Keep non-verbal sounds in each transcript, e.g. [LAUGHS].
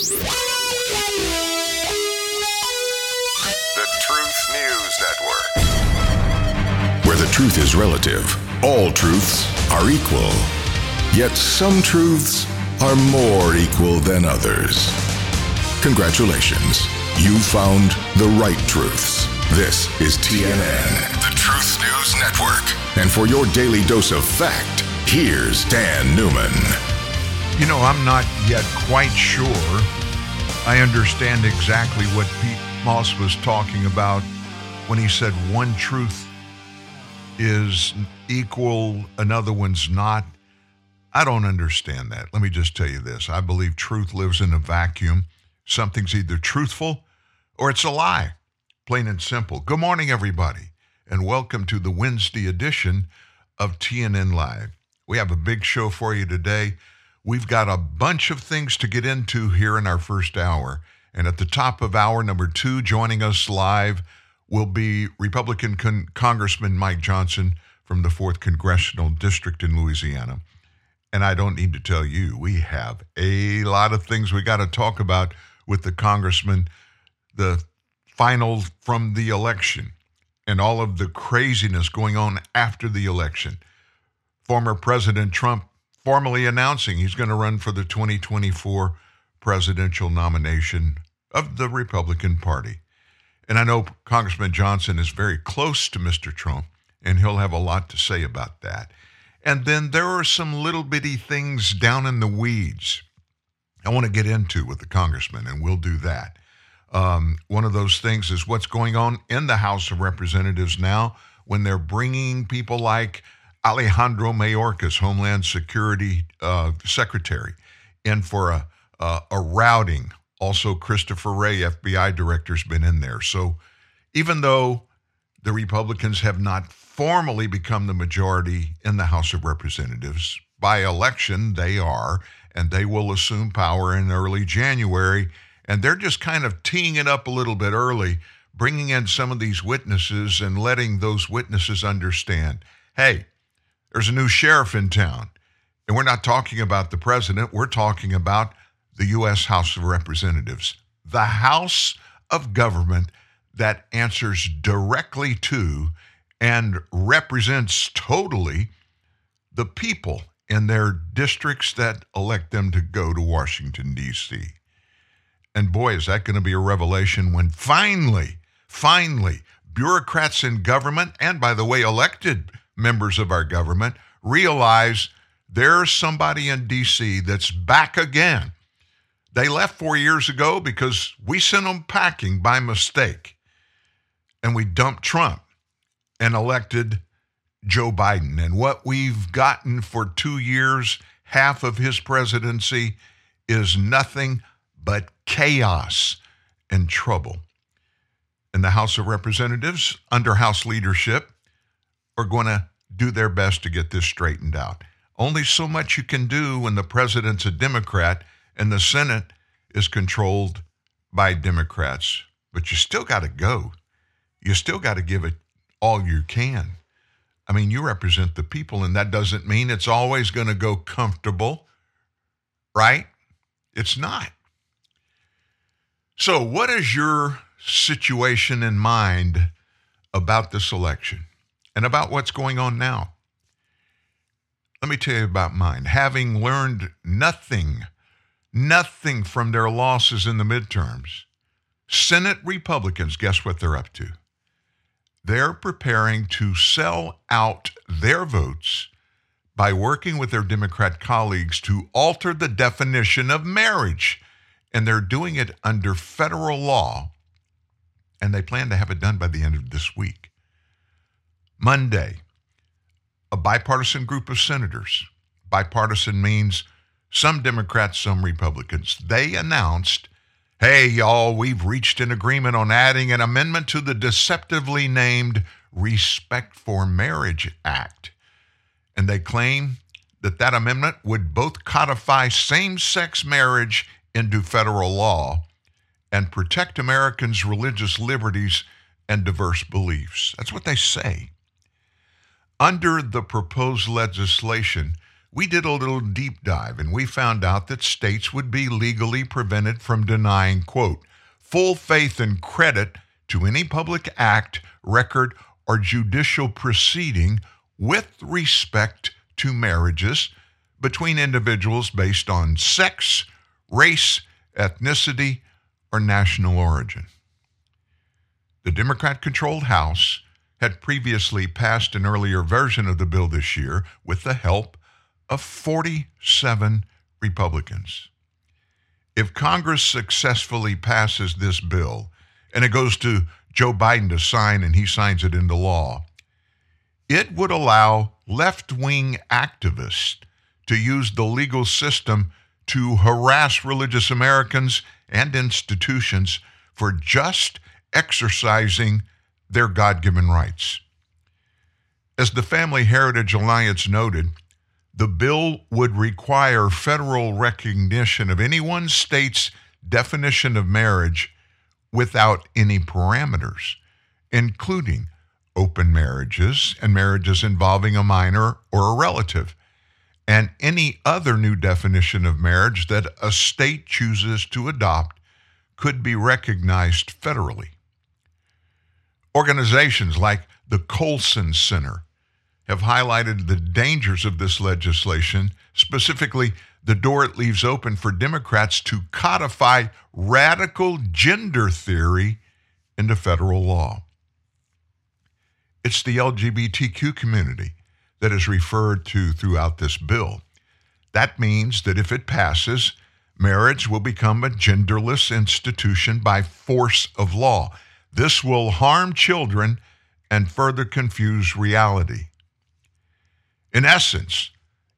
The Truth News Network. Where the truth is relative, all truths are equal. Yet some truths are more equal than others. Congratulations. You found the right truths. This is TNN, the Truth News Network. And for your daily dose of fact, here's Dan Newman. You know, I'm not yet quite sure I understand exactly what Pete Moss was talking about when he said one truth is equal, another one's not. I don't understand that. Let me just tell you this I believe truth lives in a vacuum. Something's either truthful or it's a lie, plain and simple. Good morning, everybody, and welcome to the Wednesday edition of TNN Live. We have a big show for you today. We've got a bunch of things to get into here in our first hour. And at the top of hour number two, joining us live will be Republican Con- Congressman Mike Johnson from the 4th Congressional District in Louisiana. And I don't need to tell you, we have a lot of things we got to talk about with the congressman, the final from the election, and all of the craziness going on after the election. Former President Trump formally announcing he's going to run for the 2024 presidential nomination of the Republican Party. And I know Congressman Johnson is very close to Mr. Trump, and he'll have a lot to say about that. And then there are some little bitty things down in the weeds I want to get into with the congressman, and we'll do that. Um, one of those things is what's going on in the House of Representatives now when they're bringing people like Alejandro Mayorkas, Homeland Security uh, Secretary, in for a, a, a routing. Also, Christopher Wray, FBI director, has been in there. So, even though the Republicans have not formally become the majority in the House of Representatives, by election they are, and they will assume power in early January. And they're just kind of teeing it up a little bit early, bringing in some of these witnesses and letting those witnesses understand hey, there's a new sheriff in town. And we're not talking about the president, we're talking about the U.S. House of Representatives, the House of Government that answers directly to and represents totally the people in their districts that elect them to go to Washington, D.C. And boy, is that going to be a revelation when finally, finally, bureaucrats in government, and by the way, elected members of our government realize there's somebody in D.C. that's back again. They left four years ago because we sent them packing by mistake. And we dumped Trump and elected Joe Biden. And what we've gotten for two years, half of his presidency, is nothing but chaos and trouble. And the House of Representatives, under House leadership, are going to do their best to get this straightened out. Only so much you can do when the president's a Democrat and the Senate is controlled by Democrats. But you still got to go. You still got to give it all you can. I mean, you represent the people, and that doesn't mean it's always going to go comfortable, right? It's not. So, what is your situation in mind about this election? And about what's going on now. Let me tell you about mine. Having learned nothing, nothing from their losses in the midterms, Senate Republicans, guess what they're up to? They're preparing to sell out their votes by working with their Democrat colleagues to alter the definition of marriage. And they're doing it under federal law, and they plan to have it done by the end of this week. Monday, a bipartisan group of senators, bipartisan means some Democrats, some Republicans, they announced, hey, y'all, we've reached an agreement on adding an amendment to the deceptively named Respect for Marriage Act. And they claim that that amendment would both codify same sex marriage into federal law and protect Americans' religious liberties and diverse beliefs. That's what they say. Under the proposed legislation, we did a little deep dive and we found out that states would be legally prevented from denying, quote, full faith and credit to any public act, record, or judicial proceeding with respect to marriages between individuals based on sex, race, ethnicity, or national origin. The Democrat controlled House had previously passed an earlier version of the bill this year with the help of 47 Republicans. If Congress successfully passes this bill and it goes to Joe Biden to sign and he signs it into law, it would allow left wing activists to use the legal system to harass religious Americans and institutions for just exercising their God given rights. As the Family Heritage Alliance noted, the bill would require federal recognition of any one state's definition of marriage without any parameters, including open marriages and marriages involving a minor or a relative, and any other new definition of marriage that a state chooses to adopt could be recognized federally. Organizations like the Colson Center have highlighted the dangers of this legislation, specifically the door it leaves open for Democrats to codify radical gender theory into federal law. It's the LGBTQ community that is referred to throughout this bill. That means that if it passes, marriage will become a genderless institution by force of law. This will harm children and further confuse reality. In essence,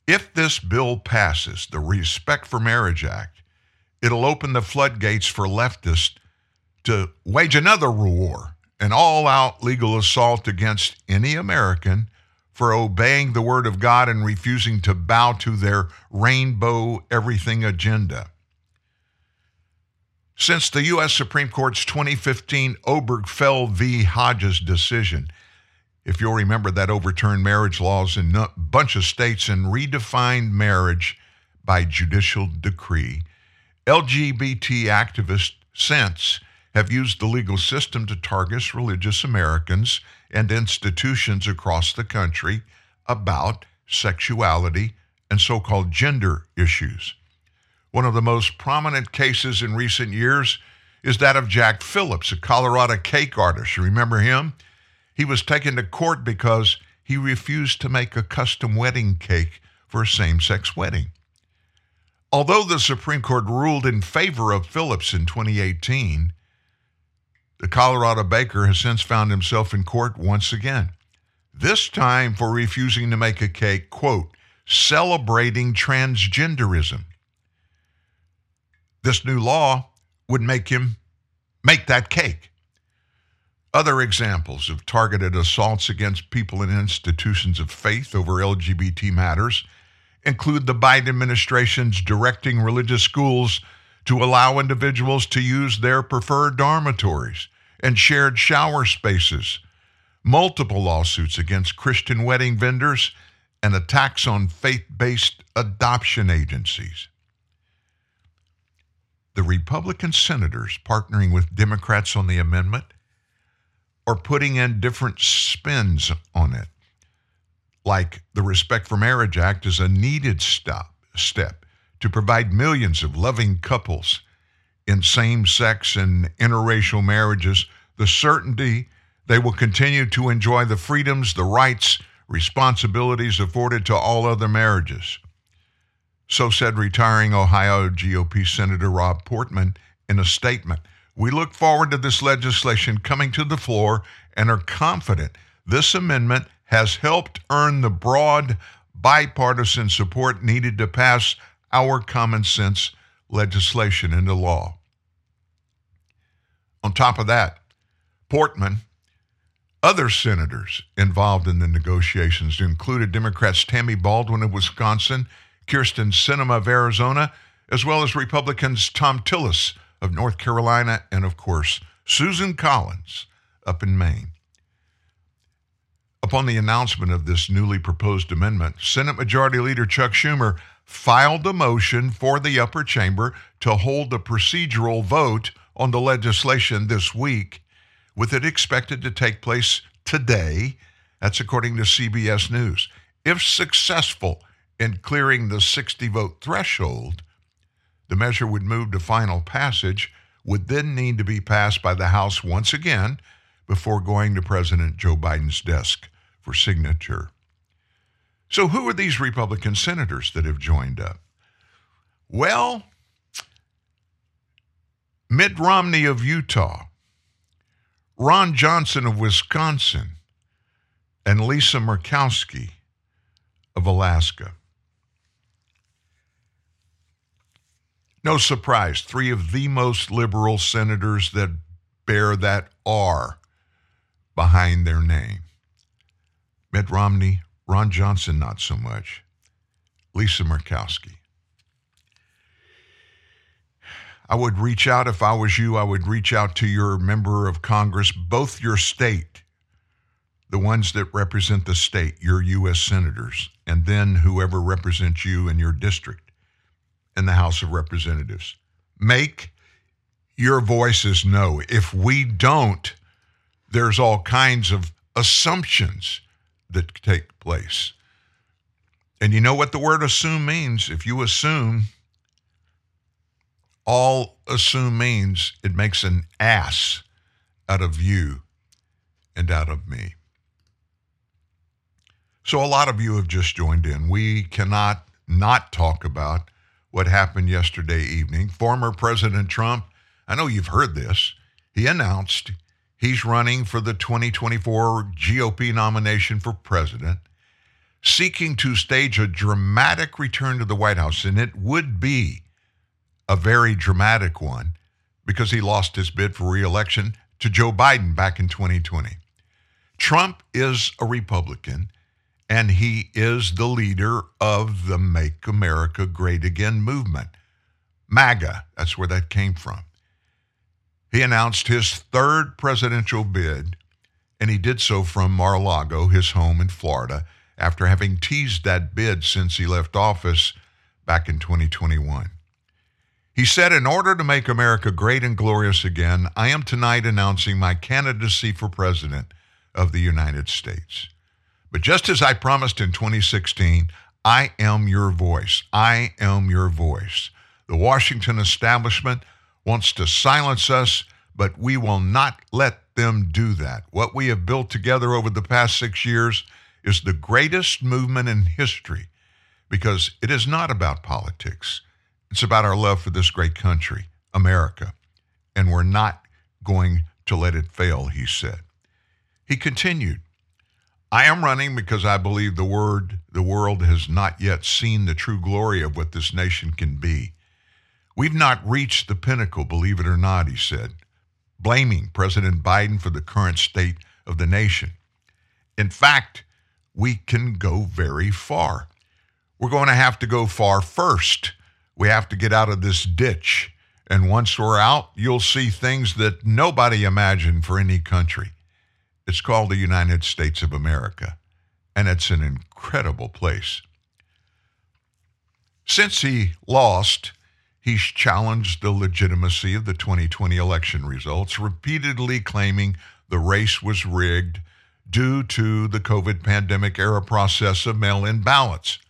if this bill passes, the Respect for Marriage Act, it'll open the floodgates for leftists to wage another war, an all out legal assault against any American for obeying the word of God and refusing to bow to their rainbow everything agenda. Since the U.S. Supreme Court's 2015 Obergefell v. Hodges decision, if you'll remember that overturned marriage laws in a bunch of states and redefined marriage by judicial decree, LGBT activists since have used the legal system to target religious Americans and institutions across the country about sexuality and so called gender issues. One of the most prominent cases in recent years is that of Jack Phillips, a Colorado cake artist. You remember him? He was taken to court because he refused to make a custom wedding cake for a same sex wedding. Although the Supreme Court ruled in favor of Phillips in 2018, the Colorado baker has since found himself in court once again, this time for refusing to make a cake, quote, celebrating transgenderism. This new law would make him make that cake. Other examples of targeted assaults against people and institutions of faith over LGBT matters include the Biden administration's directing religious schools to allow individuals to use their preferred dormitories and shared shower spaces, multiple lawsuits against Christian wedding vendors, and attacks on faith based adoption agencies. The Republican senators partnering with Democrats on the amendment are putting in different spins on it. Like the Respect for Marriage Act is a needed stop, step to provide millions of loving couples in same sex and interracial marriages the certainty they will continue to enjoy the freedoms, the rights, responsibilities afforded to all other marriages. So said retiring Ohio GOP Senator Rob Portman in a statement. We look forward to this legislation coming to the floor and are confident this amendment has helped earn the broad bipartisan support needed to pass our common sense legislation into law. On top of that, Portman, other senators involved in the negotiations included Democrats Tammy Baldwin of Wisconsin, Kyrsten Sinema of Arizona, as well as Republicans Thom Tillis of North Carolina, and of course, Susan Collins up in Maine. Upon the announcement of this newly proposed amendment, Senate Majority Leader Chuck Schumer filed a motion for the upper chamber to hold a procedural vote on the legislation this week, with it expected to take place today. That's according to CBS News. If successful in clearing the 60 vote threshold, the measure would move to final passage, would then need to be passed by the House once again before going to President Joe Biden's desk for signature. So, who are these Republican senators that have joined up? Well, Mitt Romney of Utah, Ron Johnson of Wisconsin, and Lisa Murkowski of Alaska. No surprise, three of the most liberal senators that bear that R behind their name. Mitt Romney, Ron Johnson, not so much. Lisa Murkowski. I would reach out if I was you. I would reach out to your member of Congress, both your state, the ones that represent the state, your U.S. senators, and then whoever represents you in your district in the House of Representatives. Make your voices know. If we don't, there's all kinds of assumptions that take place. And you know what the word assume means? If you assume, all assume means it makes an ass out of you and out of me. So a lot of you have just joined in. We cannot not talk about what happened yesterday evening. Former President Trump, I know you've heard this, he announced He's running for the 2024 GOP nomination for president, seeking to stage a dramatic return to the White House. And it would be a very dramatic one because he lost his bid for reelection to Joe Biden back in 2020. Trump is a Republican and he is the leader of the Make America Great Again movement. MAGA, that's where that came from. He announced his third presidential bid, and he did so from Mar a Lago, his home in Florida, after having teased that bid since he left office back in 2021. He said, In order to make America great and glorious again, I am tonight announcing my candidacy for president of the United States. But just as I promised in 2016, I am your voice. I am your voice. The Washington establishment wants to silence us, but we will not let them do that. What we have built together over the past six years is the greatest movement in history because it is not about politics. It's about our love for this great country, America. And we're not going to let it fail, he said. He continued, I am running because I believe the word the world has not yet seen the true glory of what this nation can be. We've not reached the pinnacle, believe it or not, he said, blaming President Biden for the current state of the nation. In fact, we can go very far. We're going to have to go far first. We have to get out of this ditch. And once we're out, you'll see things that nobody imagined for any country. It's called the United States of America, and it's an incredible place. Since he lost, He's challenged the legitimacy of the 2020 election results, repeatedly claiming the race was rigged due to the COVID pandemic era process of mail in ballots.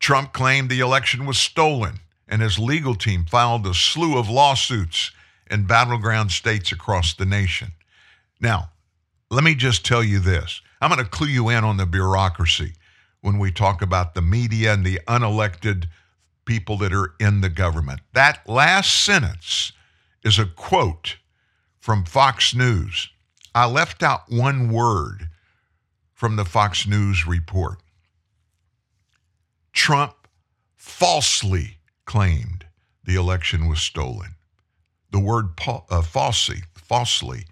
Trump claimed the election was stolen, and his legal team filed a slew of lawsuits in battleground states across the nation. Now, let me just tell you this I'm going to clue you in on the bureaucracy when we talk about the media and the unelected people that are in the government. That last sentence is a quote from Fox News. I left out one word from the Fox News report. Trump falsely claimed the election was stolen. The word uh, falsely, falsely,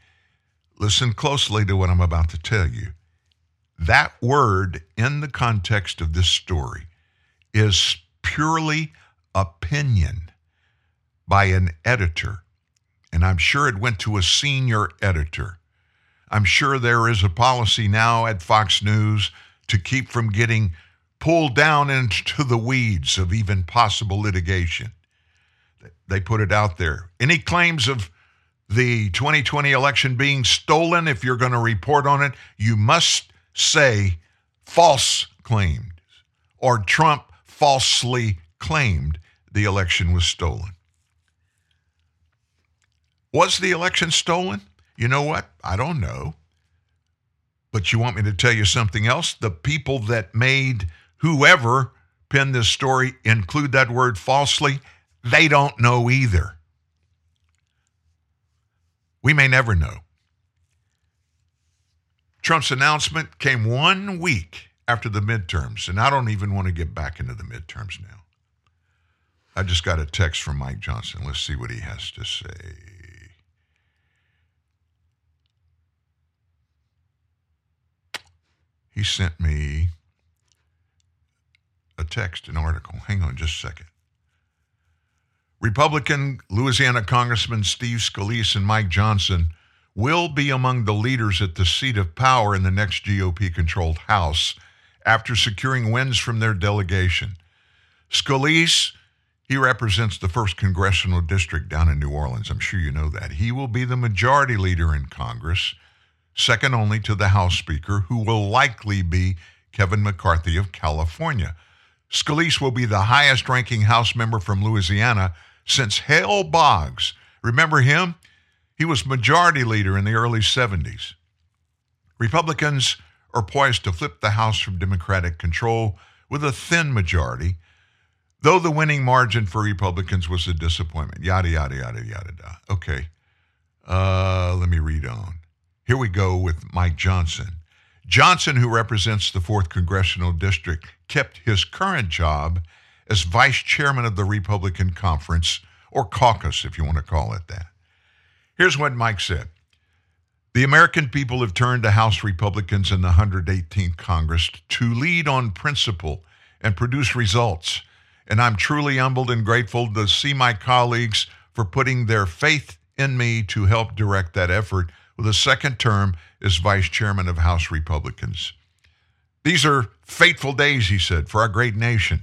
listen closely to what I'm about to tell you. That word in the context of this story is purely opinion by an editor, and I'm sure it went to a senior editor. I'm sure there is a policy now at Fox News to keep from getting pulled down into the weeds of even possible litigation. They put it out there. Any claims of the 2020 election being stolen, if you're going to report on it, you must say false claims or Trump falsely claimed the election was stolen. Was the election stolen? You know what? I don't know. But you want me to tell you something else? The people that made whoever penned this story include that word falsely, they don't know either. We may never know. Trump's announcement came one week after the midterms, and I don't even want to get back into the midterms now. I just got a text from Mike Johnson. Let's see what he has to say. He sent me a text, an article. Hang on just a second. Republican Louisiana Congressman Steve Scalise and Mike Johnson will be among the leaders at the seat of power in the next GOP controlled House after securing wins from their delegation. Scalise, he represents the 1st Congressional District down in New Orleans. I'm sure you know that. He will be the majority leader in Congress, second only to the House Speaker, who will likely be Kevin McCarthy of California. Scalise will be the highest ranking House member from Louisiana since Hale Boggs. Remember him? He was majority leader in the early 70s. Republicans are poised to flip the House from Democratic control with a thin majority, though the winning margin for Republicans was a disappointment. Yada, yada, yada, yada, yada. Okay. Uh, let me read on. Here we go with Mike Johnson. Johnson, who represents the 4th Congressional District, kept his current job as vice chairman of the Republican Conference, or caucus, if you want to call it that. Here's what Mike said The American people have turned to House Republicans in the 118th Congress to lead on principle and produce results. And I'm truly humbled and grateful to see my colleagues for putting their faith in me to help direct that effort with a second term as vice chairman of House Republicans. These are fateful days, he said, for our great nation.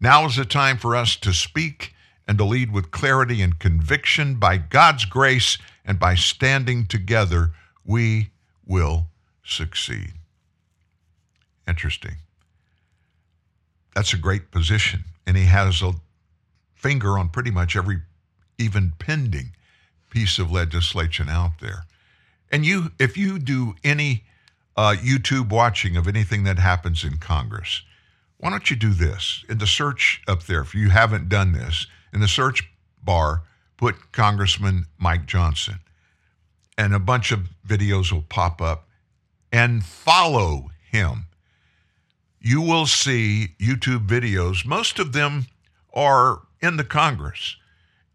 Now is the time for us to speak and to lead with clarity and conviction. By God's grace and by standing together, we will succeed. Interesting. That's a great position. And he has a finger on pretty much every even pending piece of legislation out there. And you, if you do any uh, YouTube watching of anything that happens in Congress, why don't you do this? In the search up there, if you haven't done this, in the search bar, put Congressman Mike Johnson, and a bunch of videos will pop up, and follow him. You will see YouTube videos. Most of them are in the Congress,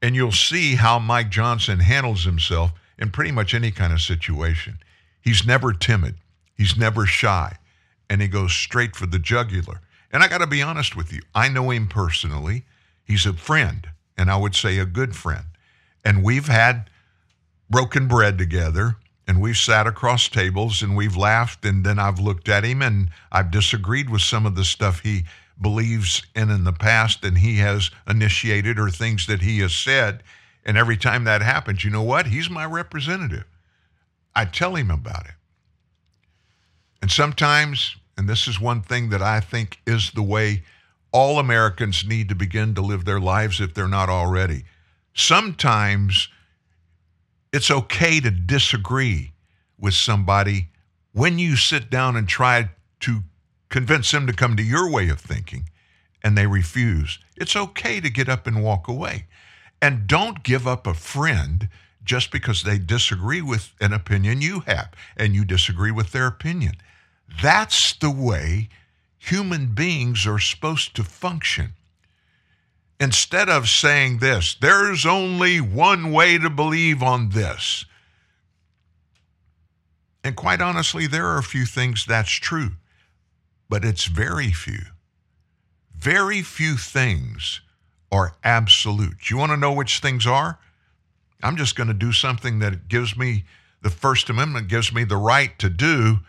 and you'll see how Mike Johnson handles himself in pretty much any kind of situation. He's never timid, he's never shy, and he goes straight for the jugular. And I got to be honest with you, I know him personally. He's a friend, and I would say a good friend. And we've had broken bread together, and we've sat across tables and we've laughed, and then I've looked at him and I've disagreed with some of the stuff he believes in in the past and he has initiated or things that he has said. And every time that happens, you know what? He's my representative. I tell him about it. And sometimes and this is one thing that I think is the way all Americans need to begin to live their lives if they're not already. Sometimes it's okay to disagree with somebody when you sit down and try to convince them to come to your way of thinking and they refuse. It's okay to get up and walk away. And don't give up a friend just because they disagree with an opinion you have and you disagree with their opinion. That's the way human beings are supposed to function. Instead of saying this, there's only one way to believe on this. And quite honestly, there are a few things that's true, but it's very few. Very few things are absolute. You want to know which things are? I'm just going to do something that gives me the First Amendment gives me the right to do,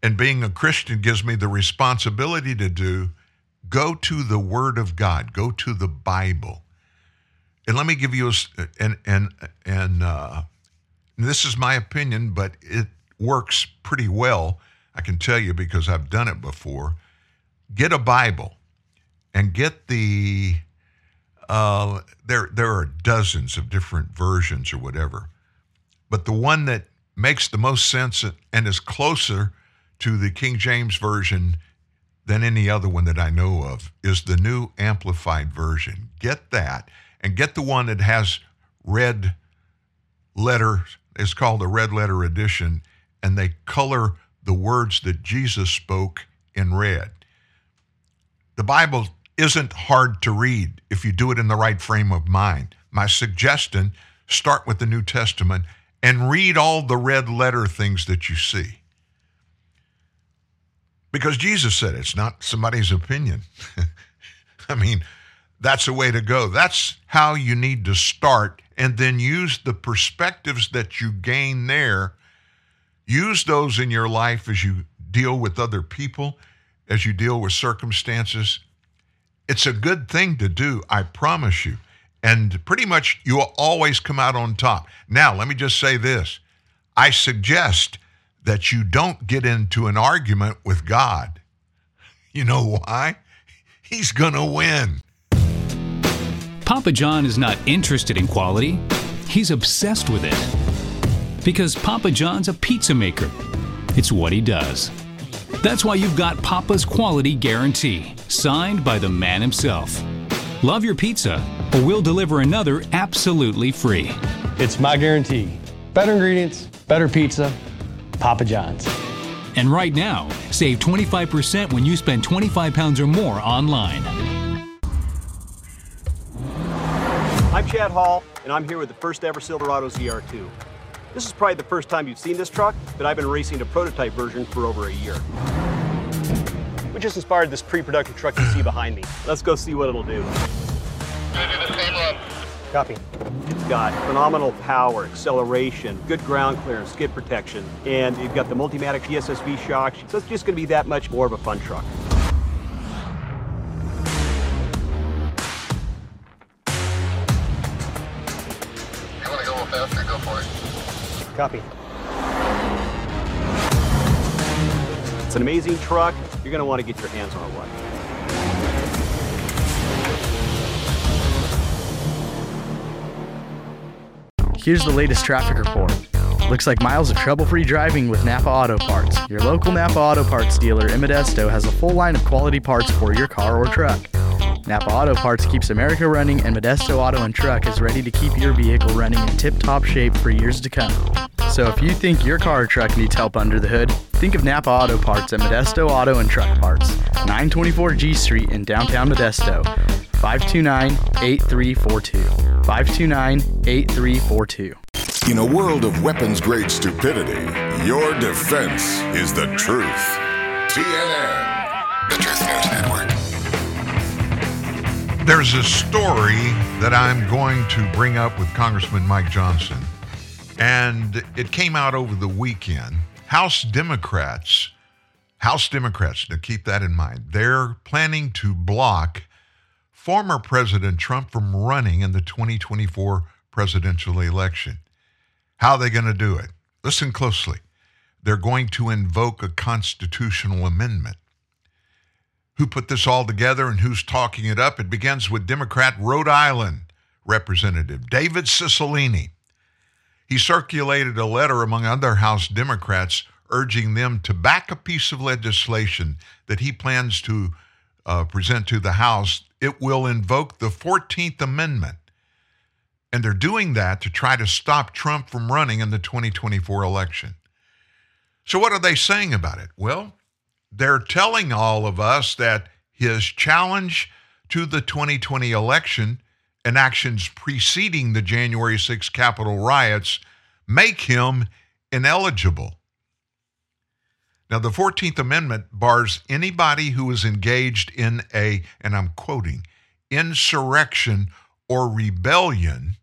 and being a Christian gives me the responsibility to do, go to the Word of God, go to the Bible. And let me give you a, and, and, and, uh, this is my opinion, but it works pretty well. I can tell you because I've done it before. Get a Bible and get the uh, there there are dozens of different versions or whatever, but the one that makes the most sense and is closer to the King James version than any other one that I know of is the new amplified version. Get that and get the one that has red letter. It's called the red letter edition, and they color the words that Jesus spoke in red. The Bible isn't hard to read if you do it in the right frame of mind. My suggestion start with the New Testament and read all the red letter things that you see. Because Jesus said it's not somebody's opinion. [LAUGHS] I mean, that's a way to go. That's how you need to start, and then use the perspectives that you gain there. Use those in your life as you deal with other people, as you deal with circumstances, it's a good thing to do, I promise you. And pretty much you will always come out on top. Now, let me just say this I suggest that you don't get into an argument with God. You know why? He's going to win. Papa John is not interested in quality, he's obsessed with it. Because Papa John's a pizza maker, it's what he does. That's why you've got Papa's quality guarantee, signed by the man himself. Love your pizza, or we'll deliver another absolutely free. It's my guarantee. Better ingredients, better pizza, Papa John's. And right now, save 25% when you spend 25 pounds or more online. I'm Chad Hall, and I'm here with the first ever Silverado ZR2. This is probably the first time you've seen this truck, but I've been racing the prototype version for over a year. We just inspired this pre-production truck you see behind me. Let's go see what it'll do. Copy. It's got phenomenal power, acceleration, good ground clearance, skid protection, and you've got the Multimatic DSSV shocks, so it's just going to be that much more of a fun truck. Copy. It's an amazing truck. You're going to want to get your hands on one. Here's the latest traffic report. Looks like miles of trouble-free driving with Napa Auto Parts. Your local Napa Auto Parts dealer in Modesto has a full line of quality parts for your car or truck. Napa Auto Parts keeps America running, and Modesto Auto and Truck is ready to keep your vehicle running in tip-top shape for years to come. So if you think your car or truck needs help under the hood, think of Napa Auto Parts at Modesto Auto and Truck Parts, 924 G Street in downtown Modesto. 529-8342. 529-8342. In a world of weapons grade stupidity, your defense is the truth. TNN, the Truth News Network. There's a story that I'm going to bring up with Congressman Mike Johnson, and it came out over the weekend. House Democrats, House Democrats, now keep that in mind, they're planning to block former President Trump from running in the 2024 presidential election. How are they going to do it? Listen closely. They're going to invoke a constitutional amendment. Who put this all together and who's talking it up? It begins with Democrat Rhode Island Representative David Cicilline. He circulated a letter among other House Democrats urging them to back a piece of legislation that he plans to uh, present to the House. It will invoke the 14th Amendment. And they're doing that to try to stop Trump from running in the 2024 election. So, what are they saying about it? Well, they're telling all of us that his challenge to the 2020 election and actions preceding the January 6 Capitol riots make him ineligible. Now, the 14th Amendment bars anybody who is engaged in a, and I'm quoting, insurrection or rebellion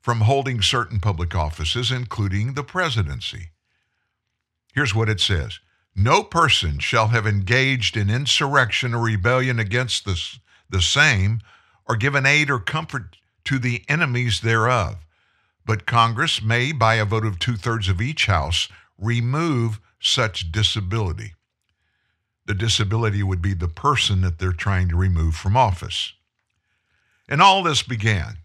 from holding certain public offices, including the presidency. Here's what it says No person shall have engaged in insurrection or rebellion against the, the same, or given aid or comfort to the enemies thereof. But Congress may, by a vote of two thirds of each House, remove such disability. The disability would be the person that they're trying to remove from office. And all this began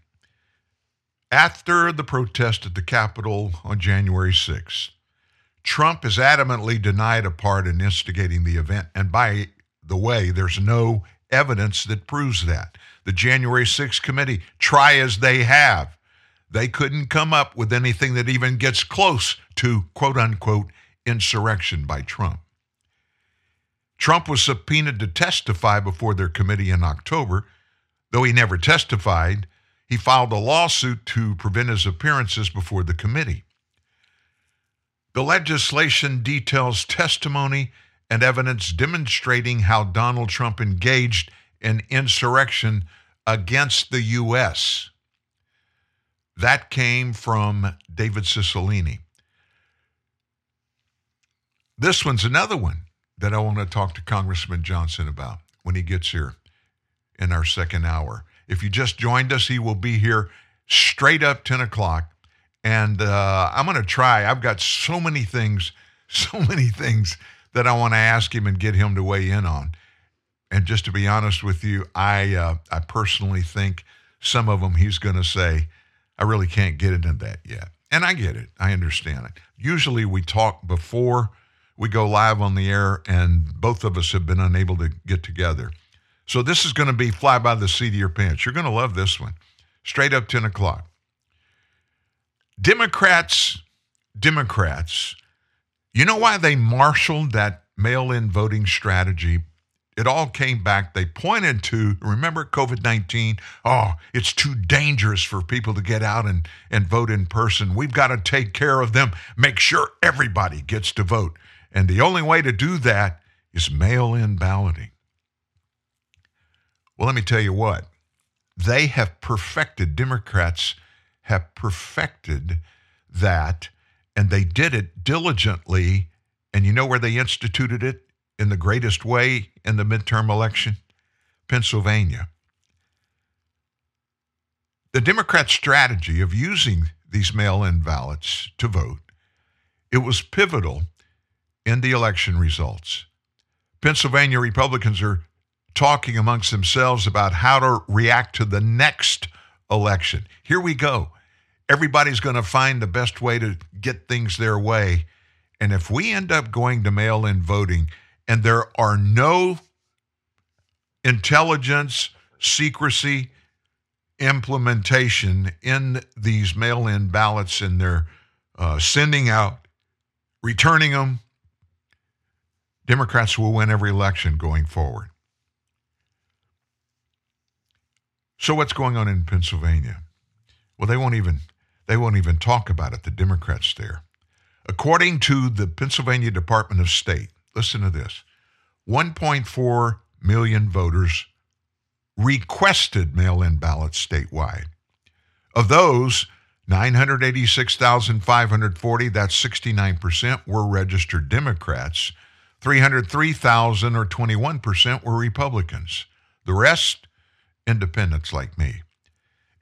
after the protest at the Capitol on January 6th. Trump has adamantly denied a part in instigating the event. And by the way, there's no evidence that proves that. The January 6th committee, try as they have, they couldn't come up with anything that even gets close to quote unquote insurrection by Trump. Trump was subpoenaed to testify before their committee in October. Though he never testified, he filed a lawsuit to prevent his appearances before the committee. The legislation details testimony and evidence demonstrating how Donald Trump engaged in insurrection against the U.S. That came from David Cicilline. This one's another one that I want to talk to Congressman Johnson about when he gets here in our second hour. If you just joined us, he will be here straight up 10 o'clock. And uh, I'm going to try. I've got so many things, [LAUGHS] so many things that I want to ask him and get him to weigh in on. And just to be honest with you, I uh, I personally think some of them he's going to say, I really can't get into that yet. And I get it. I understand it. Usually we talk before we go live on the air, and both of us have been unable to get together. So this is going to be fly by the seat of your pants. You're going to love this one. Straight up 10 o'clock. Democrats, Democrats, you know why they marshaled that mail in voting strategy? It all came back. They pointed to, remember COVID 19? Oh, it's too dangerous for people to get out and, and vote in person. We've got to take care of them, make sure everybody gets to vote. And the only way to do that is mail in balloting. Well, let me tell you what, they have perfected, Democrats have perfected that, and they did it diligently. And you know where they instituted it in the greatest way in the midterm election? Pennsylvania. The Democrat strategy of using these mail in ballots to vote, it was pivotal in the election results. Pennsylvania Republicans are talking amongst themselves about how to react to the next election. Here we go. Everybody's going to find the best way to get things their way. And if we end up going to mail in voting and there are no intelligence, secrecy, implementation in these mail in ballots and they're uh, sending out, returning them, Democrats will win every election going forward. So what's going on in Pennsylvania? Well, they won't even they won't even talk about it, the Democrats there. According to the Pennsylvania Department of State, listen to this. 1.4 million voters requested mail-in ballots statewide. Of those, 986,540, that's 69%, were registered Democrats 303,000 or 21% were Republicans. The rest, independents like me.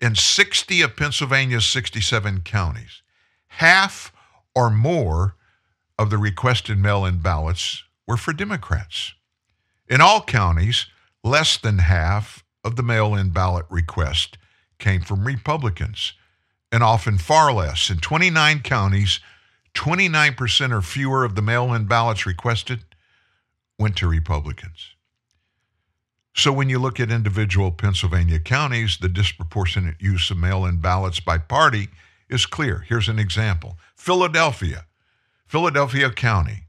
In 60 of Pennsylvania's 67 counties, half or more of the requested mail in ballots were for Democrats. In all counties, less than half of the mail in ballot request came from Republicans, and often far less. In 29 counties, 29% or fewer of the mail in ballots requested went to Republicans. So when you look at individual Pennsylvania counties, the disproportionate use of mail in ballots by party is clear. Here's an example Philadelphia, Philadelphia County.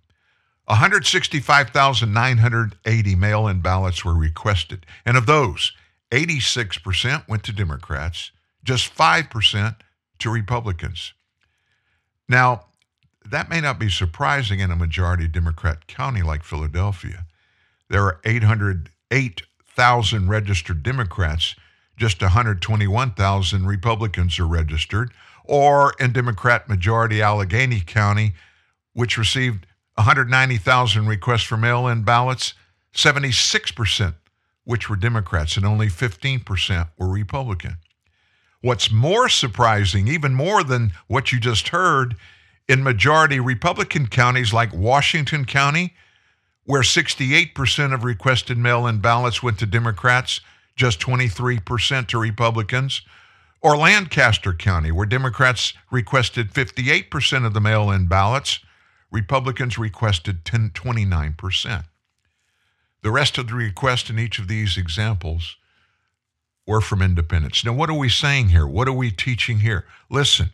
165,980 mail in ballots were requested. And of those, 86% went to Democrats, just 5% to Republicans. Now, that may not be surprising in a majority Democrat county like Philadelphia. There are 808,000 registered Democrats, just 121,000 Republicans are registered. Or in Democrat majority Allegheny County, which received 190,000 requests for mail in ballots, 76% which were Democrats, and only 15% were Republican. What's more surprising, even more than what you just heard, in majority Republican counties like Washington County, where 68% of requested mail in ballots went to Democrats, just 23% to Republicans, or Lancaster County, where Democrats requested 58% of the mail in ballots, Republicans requested 10, 29%. The rest of the requests in each of these examples were from independents. Now, what are we saying here? What are we teaching here? Listen,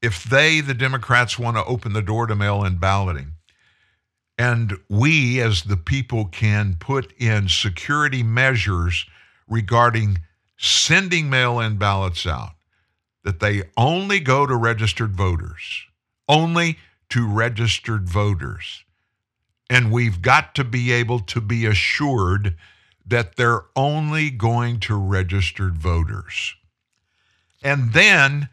if they, the Democrats, want to open the door to mail in balloting, and we as the people can put in security measures regarding sending mail in ballots out, that they only go to registered voters, only to registered voters. And we've got to be able to be assured that they're only going to registered voters. And then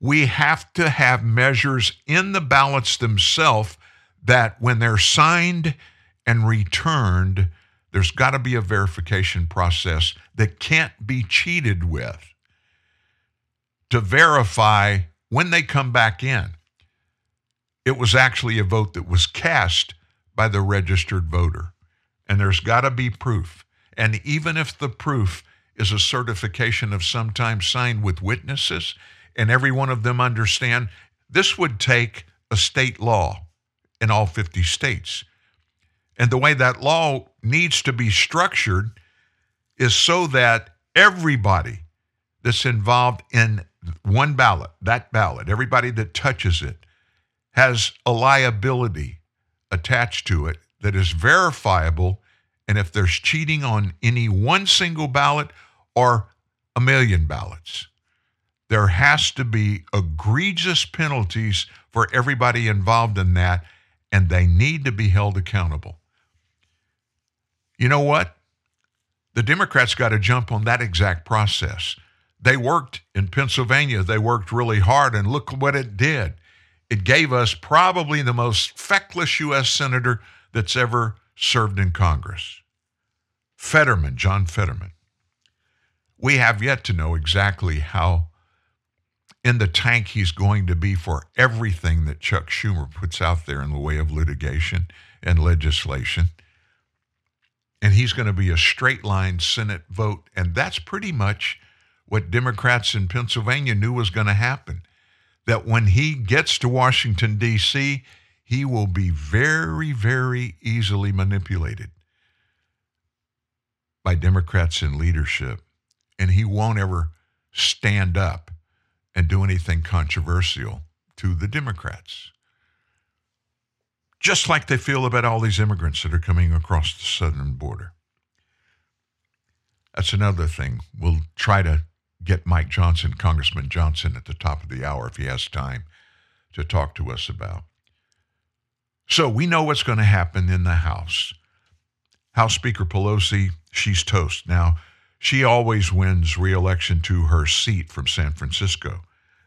we have to have measures in the ballots themselves that when they're signed and returned, there's got to be a verification process that can't be cheated with to verify when they come back in. It was actually a vote that was cast by the registered voter. And there's got to be proof. And even if the proof is a certification of some time signed with witnesses, and every one of them understand, this would take a state law in all 50 states. And the way that law needs to be structured is so that everybody that's involved in one ballot, that ballot, everybody that touches it, has a liability attached to it that is verifiable. And if there's cheating on any one single ballot or a million ballots, there has to be egregious penalties for everybody involved in that, and they need to be held accountable. You know what? The Democrats got to jump on that exact process. They worked in Pennsylvania, they worked really hard, and look what it did. It gave us probably the most feckless U.S. senator that's ever served in Congress Fetterman, John Fetterman. We have yet to know exactly how in the tank he's going to be for everything that Chuck Schumer puts out there in the way of litigation and legislation. And he's going to be a straight line Senate vote. And that's pretty much what Democrats in Pennsylvania knew was going to happen that when he gets to Washington, D.C., he will be very, very easily manipulated by Democrats in leadership. And he won't ever stand up and do anything controversial to the Democrats. Just like they feel about all these immigrants that are coming across the southern border. That's another thing. We'll try to get Mike Johnson, Congressman Johnson, at the top of the hour if he has time to talk to us about. So we know what's going to happen in the House. House Speaker Pelosi, she's toast. Now, she always wins reelection to her seat from San Francisco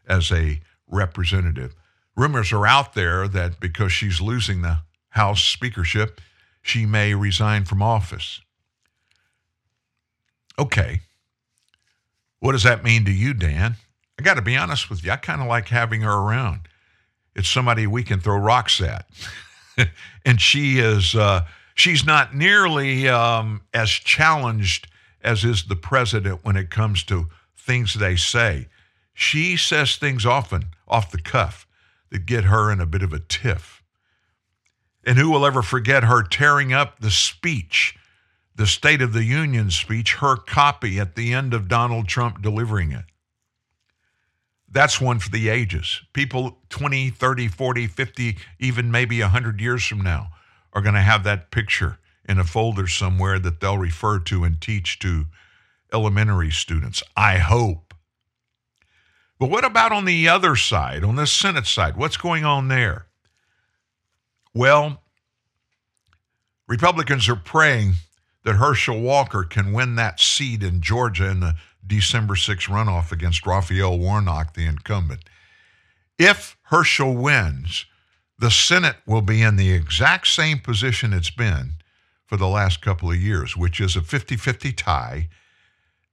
as a representative. Rumors are out there that because she's losing the House speakership, she may resign from office. Okay, what does that mean to you, Dan? I got to be honest with you. I kind of like having her around. It's somebody we can throw rocks at. [LAUGHS] and she is, uh, she's not nearly um, as challenged as is the president when it comes to things they say. She says things often off the cuff that get her in a bit of a tiff. And who will ever forget her tearing up the speech the State of the Union speech, her copy at the end of Donald Trump delivering it. That's one for the ages. People 20, 30, 40, 50, even maybe 100 years from now are going to have that picture in a folder somewhere that they'll refer to and teach to elementary students. I hope. But what about on the other side, on the Senate side? What's going on there? Well, Republicans are praying that Herschel Walker can win that seat in Georgia in the December 6 runoff against Raphael Warnock, the incumbent. If Herschel wins, the Senate will be in the exact same position it's been for the last couple of years, which is a 50 50 tie.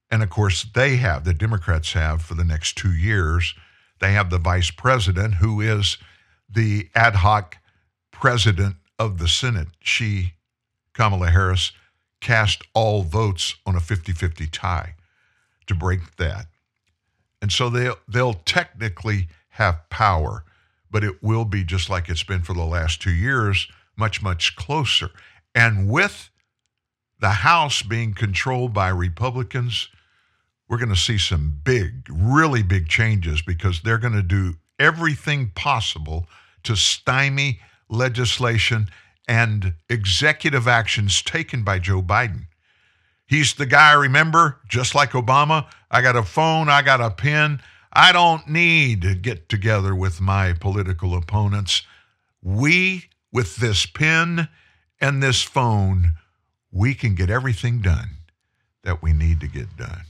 And of course, they have, the Democrats have for the next two years, they have the vice president who is the ad hoc president of the Senate. She, Kamala Harris, cast all votes on a 50 50 tie to break that. And so they'll, they'll technically have power, but it will be just like it's been for the last two years, much, much closer. And with the House being controlled by Republicans, we're going to see some big, really big changes because they're going to do everything possible to stymie legislation and executive actions taken by Joe Biden. He's the guy, I remember, just like Obama. I got a phone, I got a pen. I don't need to get together with my political opponents. We, with this pen and this phone, we can get everything done that we need to get done.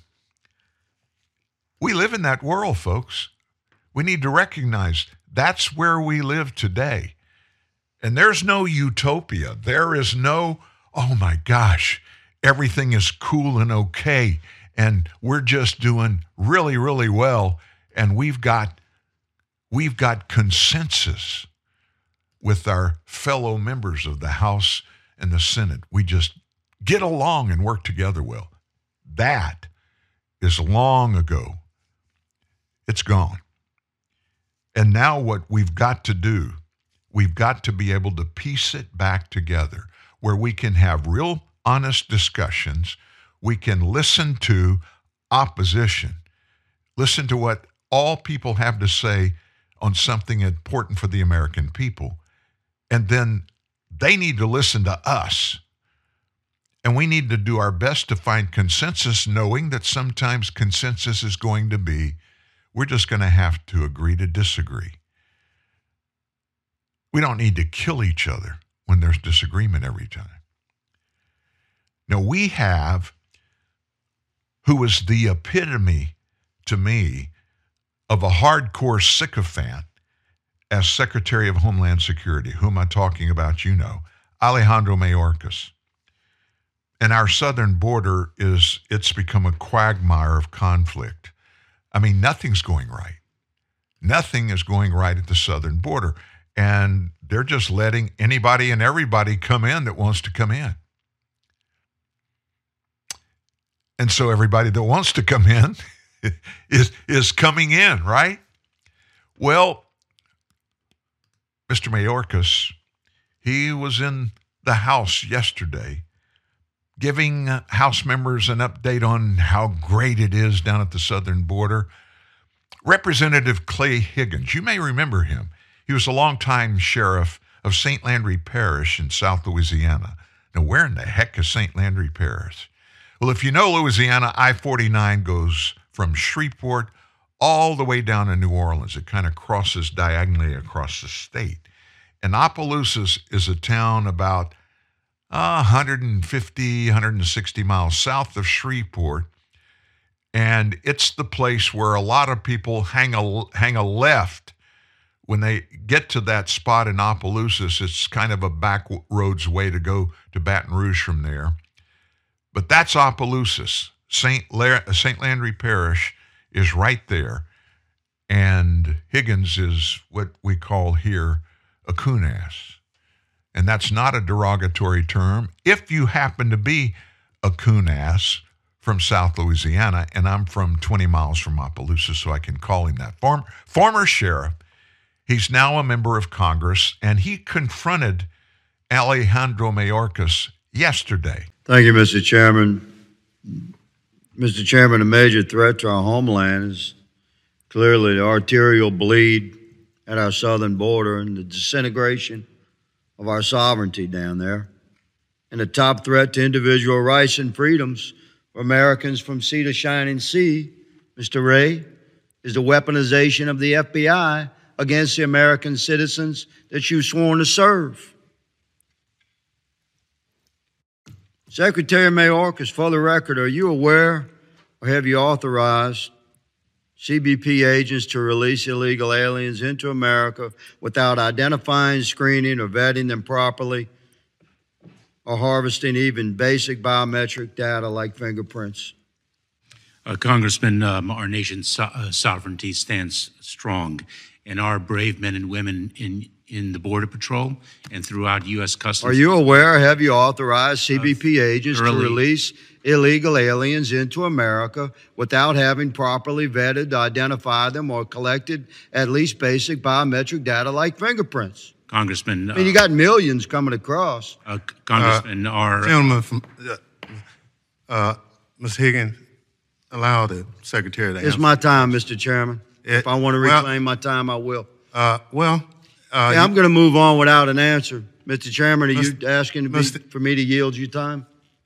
We live in that world, folks. We need to recognize that's where we live today. And there's no utopia. There is no, oh my gosh, everything is cool and okay. And we're just doing really, really well. And we've got we've got consensus with our fellow members of the House and the Senate. We just get along and work together well. That is long ago. It's gone. And now, what we've got to do We've got to be able to piece it back together where we can have real honest discussions. We can listen to opposition, listen to what all people have to say on something important for the American people. And then they need to listen to us. And we need to do our best to find consensus, knowing that sometimes consensus is going to be we're just going to have to agree to disagree. We don't need to kill each other when there's disagreement every time. Now, we have who was the epitome to me of a hardcore sycophant as Secretary of Homeland Security. Who am I talking about? You know, Alejandro Mayorkas. And our southern border is, it's become a quagmire of conflict. I mean, nothing's going right. Nothing is going right at the southern border and they're just letting anybody and everybody come in that wants to come in. And so everybody that wants to come in [LAUGHS] is is coming in, right? Well, Mr. Mayorkas, he was in the House yesterday giving House members an update on how great it is down at the southern border. Representative Clay Higgins, you may remember him. He was a longtime sheriff of St. Landry Parish in South Louisiana. Now, where in the heck is St. Landry Parish? Well, if you know Louisiana, I 49 goes from Shreveport all the way down to New Orleans. It kind of crosses diagonally across the state. And Opelousas is a town about uh, 150, 160 miles south of Shreveport. And it's the place where a lot of people hang a, hang a left when they get to that spot in Opelousas, it's kind of a back roads way to go to Baton Rouge from there. But that's Opelousas. St. La- uh, St. Landry Parish is right there. And Higgins is what we call here a coonass. And that's not a derogatory term. If you happen to be a coonass from South Louisiana, and I'm from 20 miles from Opelousas, so I can call him that. Form, former sheriff He's now a member of Congress, and he confronted Alejandro Mayorkas yesterday. Thank you, Mr. Chairman. Mr. Chairman, a major threat to our homeland is clearly the arterial bleed at our southern border and the disintegration of our sovereignty down there. And the top threat to individual rights and freedoms for Americans from sea to shining sea, Mr. Wray, is the weaponization of the FBI against the American citizens that you've sworn to serve. Secretary Mayorkas, for the record, are you aware or have you authorized CBP agents to release illegal aliens into America without identifying, screening, or vetting them properly, or harvesting even basic biometric data like fingerprints? Uh, Congressman, um, our nation's so- uh, sovereignty stands strong, and our brave men and women in in the Border Patrol and throughout U.S. Customs. Are you aware? Have you authorized CBP agents to release illegal aliens into America without having properly vetted, identified them, or collected at least basic biometric data like fingerprints? Congressman? I mean, you got millions coming across. uh, Congressman, our Gentleman from, uh, uh, Ms. Higgins, allow the secretary to answer. It's answer. my time, Mr. Chairman. It- if I want to well- reclaim my time, I will. Uh, well, uh, Yeah, I'm going to move on without an answer. Mr. Chairman, are you asking to be, for me to yield you time?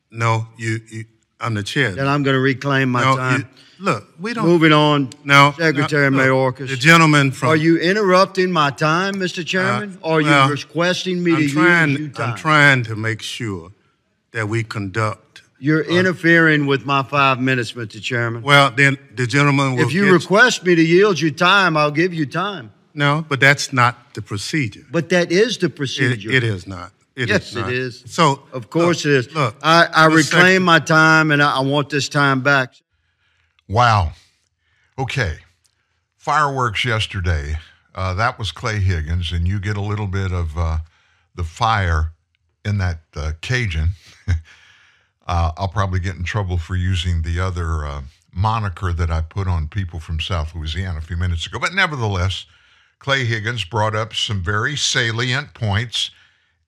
no, you, you, I'm the chair. Then I'm going to reclaim my No, time. you- look, we don't. Moving on, No, Secretary no, look, Mayorkas. The gentleman from. Are you interrupting my time, Mr. Chairman? or are you well, requesting me to I'm trying, use you time? I'm trying to make sure that we conduct. You're interfering with my five minutes, Mr. Chairman. Well, then the gentleman will. if you get- request me to yield you time, I'll give you time. no, but that's not the procedure. But that is the It, procedure. it is not. It yes, is not. it is. So, Of course look, it is. Look, I, I Mr. reclaim Secretary- my time and I, I want this time back. Wow. Okay. Fireworks yesterday. Uh, that was Clay Higgins, and you get a little bit of uh, the fire in that uh, Cajun. [LAUGHS] uh, I'll probably get in trouble for using the other uh, moniker that I put on people from South Louisiana a few minutes ago. But nevertheless, Clay Higgins brought up some very salient points.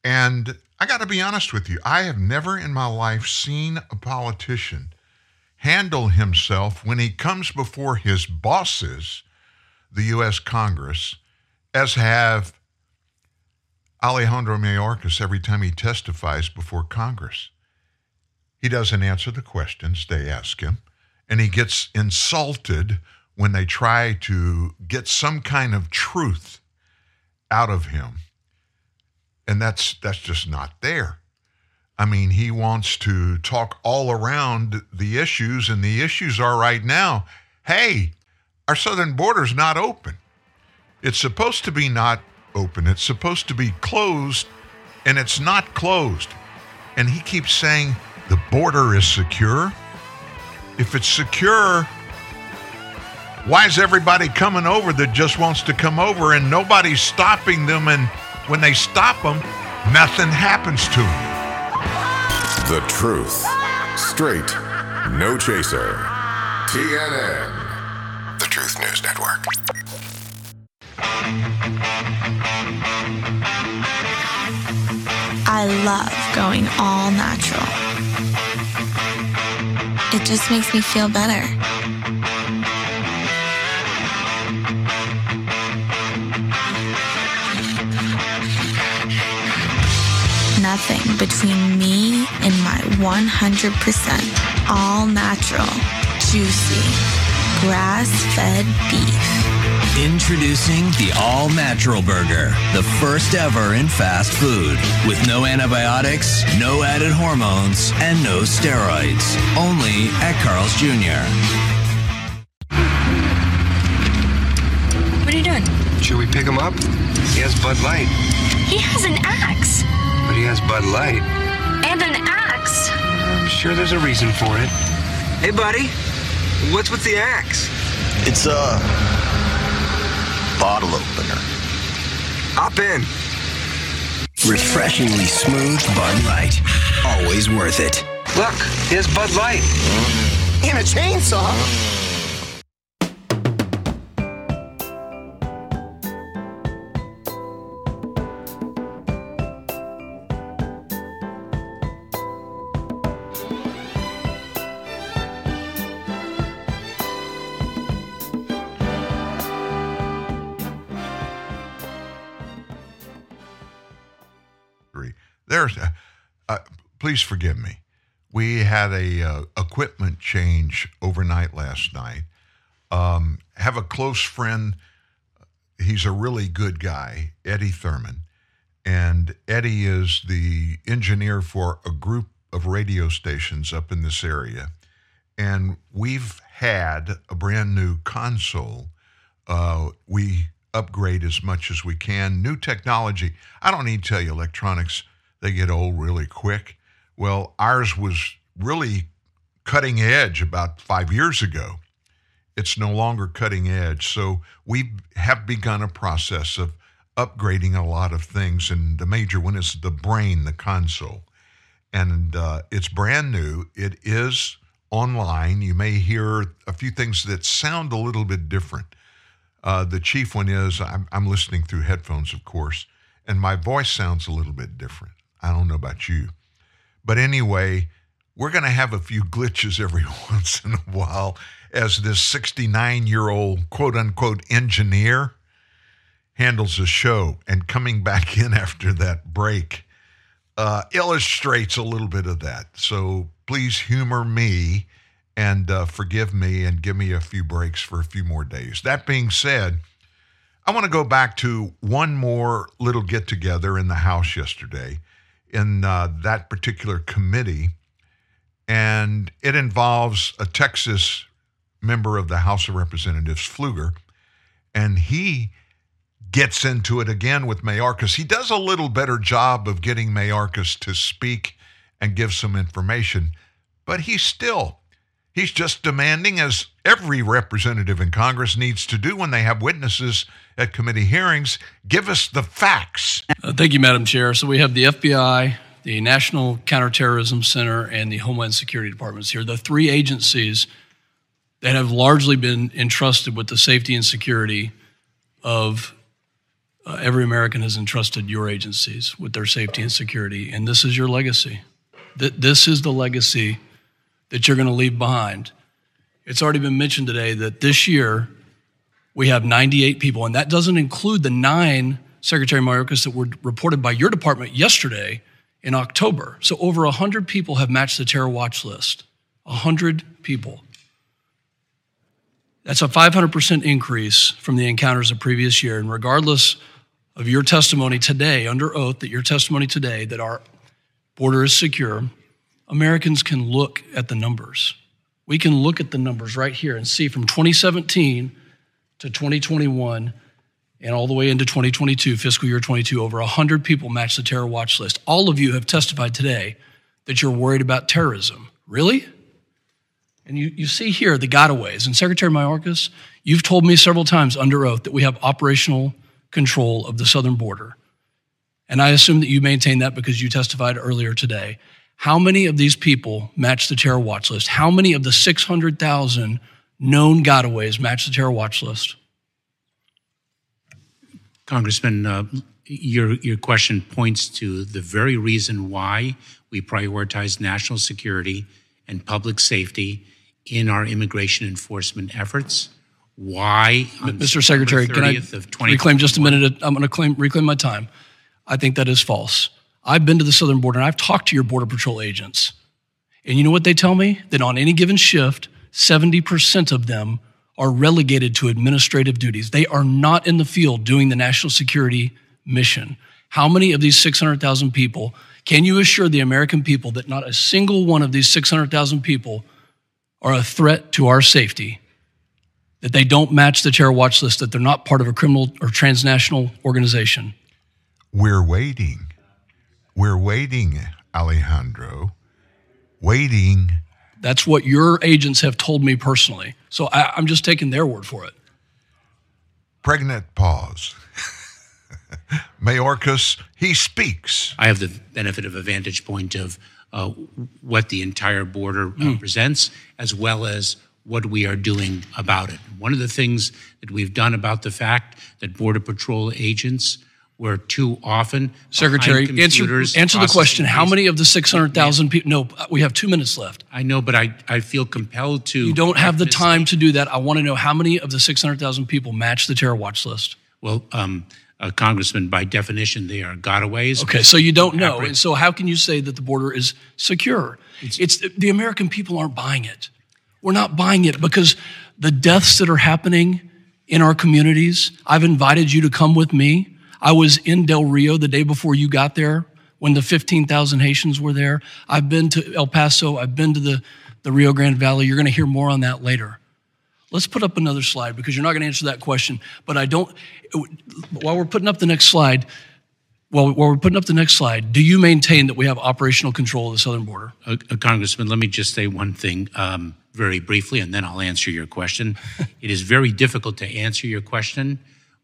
And I got to be honest with you, I have never in my life seen a politician handle himself when he comes before his bosses, the U.S. Congress, as have Alejandro Mayorkas every time he testifies before Congress. He doesn't answer the questions they ask him, and he gets insulted when they try to get some kind of truth out of him. And that's that's just not there. I mean, he wants to talk all around the issues, and the issues are right now hey, our southern border's not open. It's supposed to be not open, it's supposed to be closed, and it's not closed. And he keeps saying the border is secure. If it's secure, why is everybody coming over that just wants to come over and nobody's stopping them? And when they stop them, nothing happens to them. The truth. Straight. No chaser. TNN. The Truth News Network. I love going all natural. It just makes me feel better. Nothing between me and my 100% all natural, juicy, grass fed beef. Introducing the All Natural Burger, the first ever in fast food. With no antibiotics, no added hormones, and no steroids. Only at Carl's Jr. What are you doing? Should we pick him up? He has Bud Light, He has an axe. but he has Bud Light. And an axe. I'm sure there's a reason for it. Hey, buddy. What's with the axe? It's a bottle opener. Hop in. Refreshingly smooth Bud Light. Always worth it. Look, here's Bud Light. And a chainsaw. Please forgive me. We had a uh, equipment change overnight last night. Um, have a close friend. He's a really good guy, Eddie Thurman, and Eddie is the engineer for a group of radio stations up in this area, and we've had a brand new console. Uh, we upgrade as much as we can. New technology. I don't need to tell you, electronics, they get old really quick. Well, ours was really cutting edge about five years ago. It's no longer cutting edge. So we have begun a process of upgrading a lot of things. And the major one is the brain, the console. And uh, it's brand new. It is online. You may hear a few things that sound a little bit different. Uh, the chief one is I'm, I'm listening through headphones, of course, and my voice sounds a little bit different. I don't know about you. But anyway, we're going to have a few glitches every [LAUGHS] once in a while as this 69 year old quote unquote engineer handles the show. And coming back [LAUGHS] in after that break uh, illustrates a little bit of that. So please humor me and uh, forgive me and give me a few breaks for a few more days. That being said, I want to go back to one more little get together in the House yesterday in uh, that particular committee, and it involves a Texas member of the House of Representatives, Pfluger, and he gets into it again with Mayorkas. He does a little better job of getting Mayorkas to speak and give some information, but he still he's just demanding as every representative in Congress needs to do when they have witnesses at committee hearings, give us the facts. Uh, thank you, Madam Chair. So we have the FBI, the National Counterterrorism Center, and the Homeland Security Departments here, the three agencies that have largely been entrusted with the safety and security of uh, every American has entrusted your agencies with their safety and security, and this is your legacy. Th- this is the legacy that you're going to leave behind. It's already been mentioned today that this year we have 98 people, and that doesn't include the nine Secretary Mayorkas that were reported by your department yesterday in October. So over 100 people have matched the terror watch list. 100 people. That's a 500% increase from the encounters of previous year. And regardless of your testimony today, under oath, that your testimony today that our border is secure, Americans can look at the numbers. We can look at the numbers right here and see from 2017 to 2021 and all the way into 2022, fiscal year 22, over 100 people matched the terror watch list. All of you have testified today that you're worried about terrorism. Really? And you, you see here the gotaways. And Secretary Mayorkas, you've told me several times under oath that we have operational control of the southern border. And I assume that you maintain that because you testified earlier today. How many of these people match the terror watch list? How many of the 600,000 known gotaways match the terror watch list? Congressman, uh, your, your question points to the very reason why we prioritize national security and public safety in our immigration enforcement efforts. Why, Mr. Secretary, can I reclaim just a minute? I'm going to claim, reclaim my time. I think that is false. I've been to the southern border and I've talked to your Border Patrol agents. And you know what they tell me? That on any given shift, 70% of them are relegated to administrative duties. They are not in the field doing the national security mission. How many of these 600,000 people can you assure the American people that not a single one of these 600,000 people are a threat to our safety? That they don't match the terror watch list, that they're not part of a criminal or transnational organization? We're waiting. We're waiting, Alejandro. Waiting. That's what your agents have told me personally. So I, am just taking their word for it. Pregnant pause. [LAUGHS] Mayorkas, he speaks. I have the benefit of a vantage point of uh, what the entire border mm. represents, as well as what we are doing about it. One of the things that we've done about the fact that Border Patrol agents were too often Secretary, answer, answer the question. How many of the 600,000 people? No, we have two minutes left. I know, but I, I feel compelled to. You don't have the time to do that. I want to know how many of the 600,000 people match the terror watch list. Well, um, uh, Congressman, by definition, they are gotaways. Okay, so you don't know. And so how can you say that the border is secure? It's, it's the American people aren't buying it. We're not buying it because the deaths that are happening in our communities, I've invited you to come with me I was in Del Rio the day before you got there when the 15,000 Haitians were there. I've been to El Paso, I've been to the, the Rio Grande Valley. You're going to hear more on that later. Let's put up another slide because you're not going to answer that question. But I don't, while we're putting up the next slide, well, while we're putting up the next slide, do you maintain that we have operational control of the southern border? Uh, uh, Congressman, let me just say one thing um, very briefly, and then I'll answer your question. [LAUGHS] it is very difficult to answer your question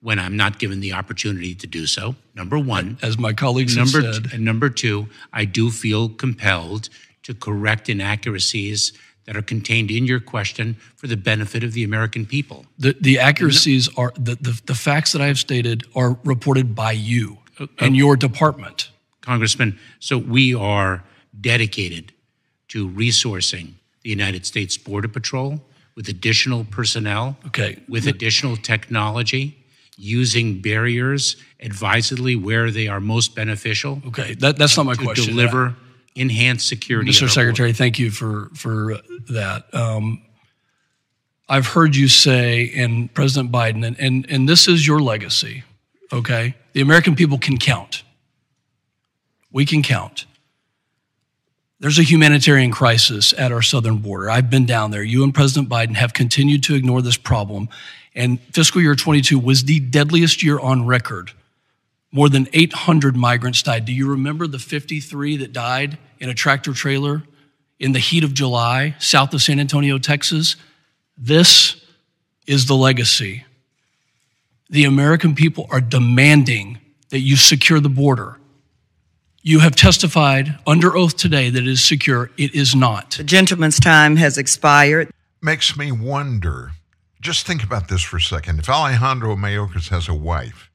when I'm not given the opportunity to do so. Number one, as my colleagues number have said. And number two, I do feel compelled to correct inaccuracies that are contained in your question for the benefit of the American people. The, the accuracies are the, the, the facts that I have stated are reported by you uh, and uh, your department. Congressman, so we are dedicated to resourcing the United States Border Patrol with additional personnel, okay. with additional technology, using barriers advisedly where they are most beneficial. Okay, that, that's not my to question. Deliver enhanced security. Mr. Secretary, thank you for for that. Um, I've heard you say, and President Biden, and, and and this is your legacy. Okay, the American people can count. We can count. There's a humanitarian crisis at our southern border. I've been down there. You and President Biden have continued to ignore this problem. And fiscal year 22 was the deadliest year on record. More than 800 migrants died. Do you remember the 53 that died in a tractor trailer in the heat of July south of San Antonio, Texas? This is the legacy. The American people are demanding that you secure the border. You have testified under oath today that it is secure. It is not. The gentleman's time has expired. Makes me wonder. Just think about this for a second. If Alejandro Mayorkas has a wife,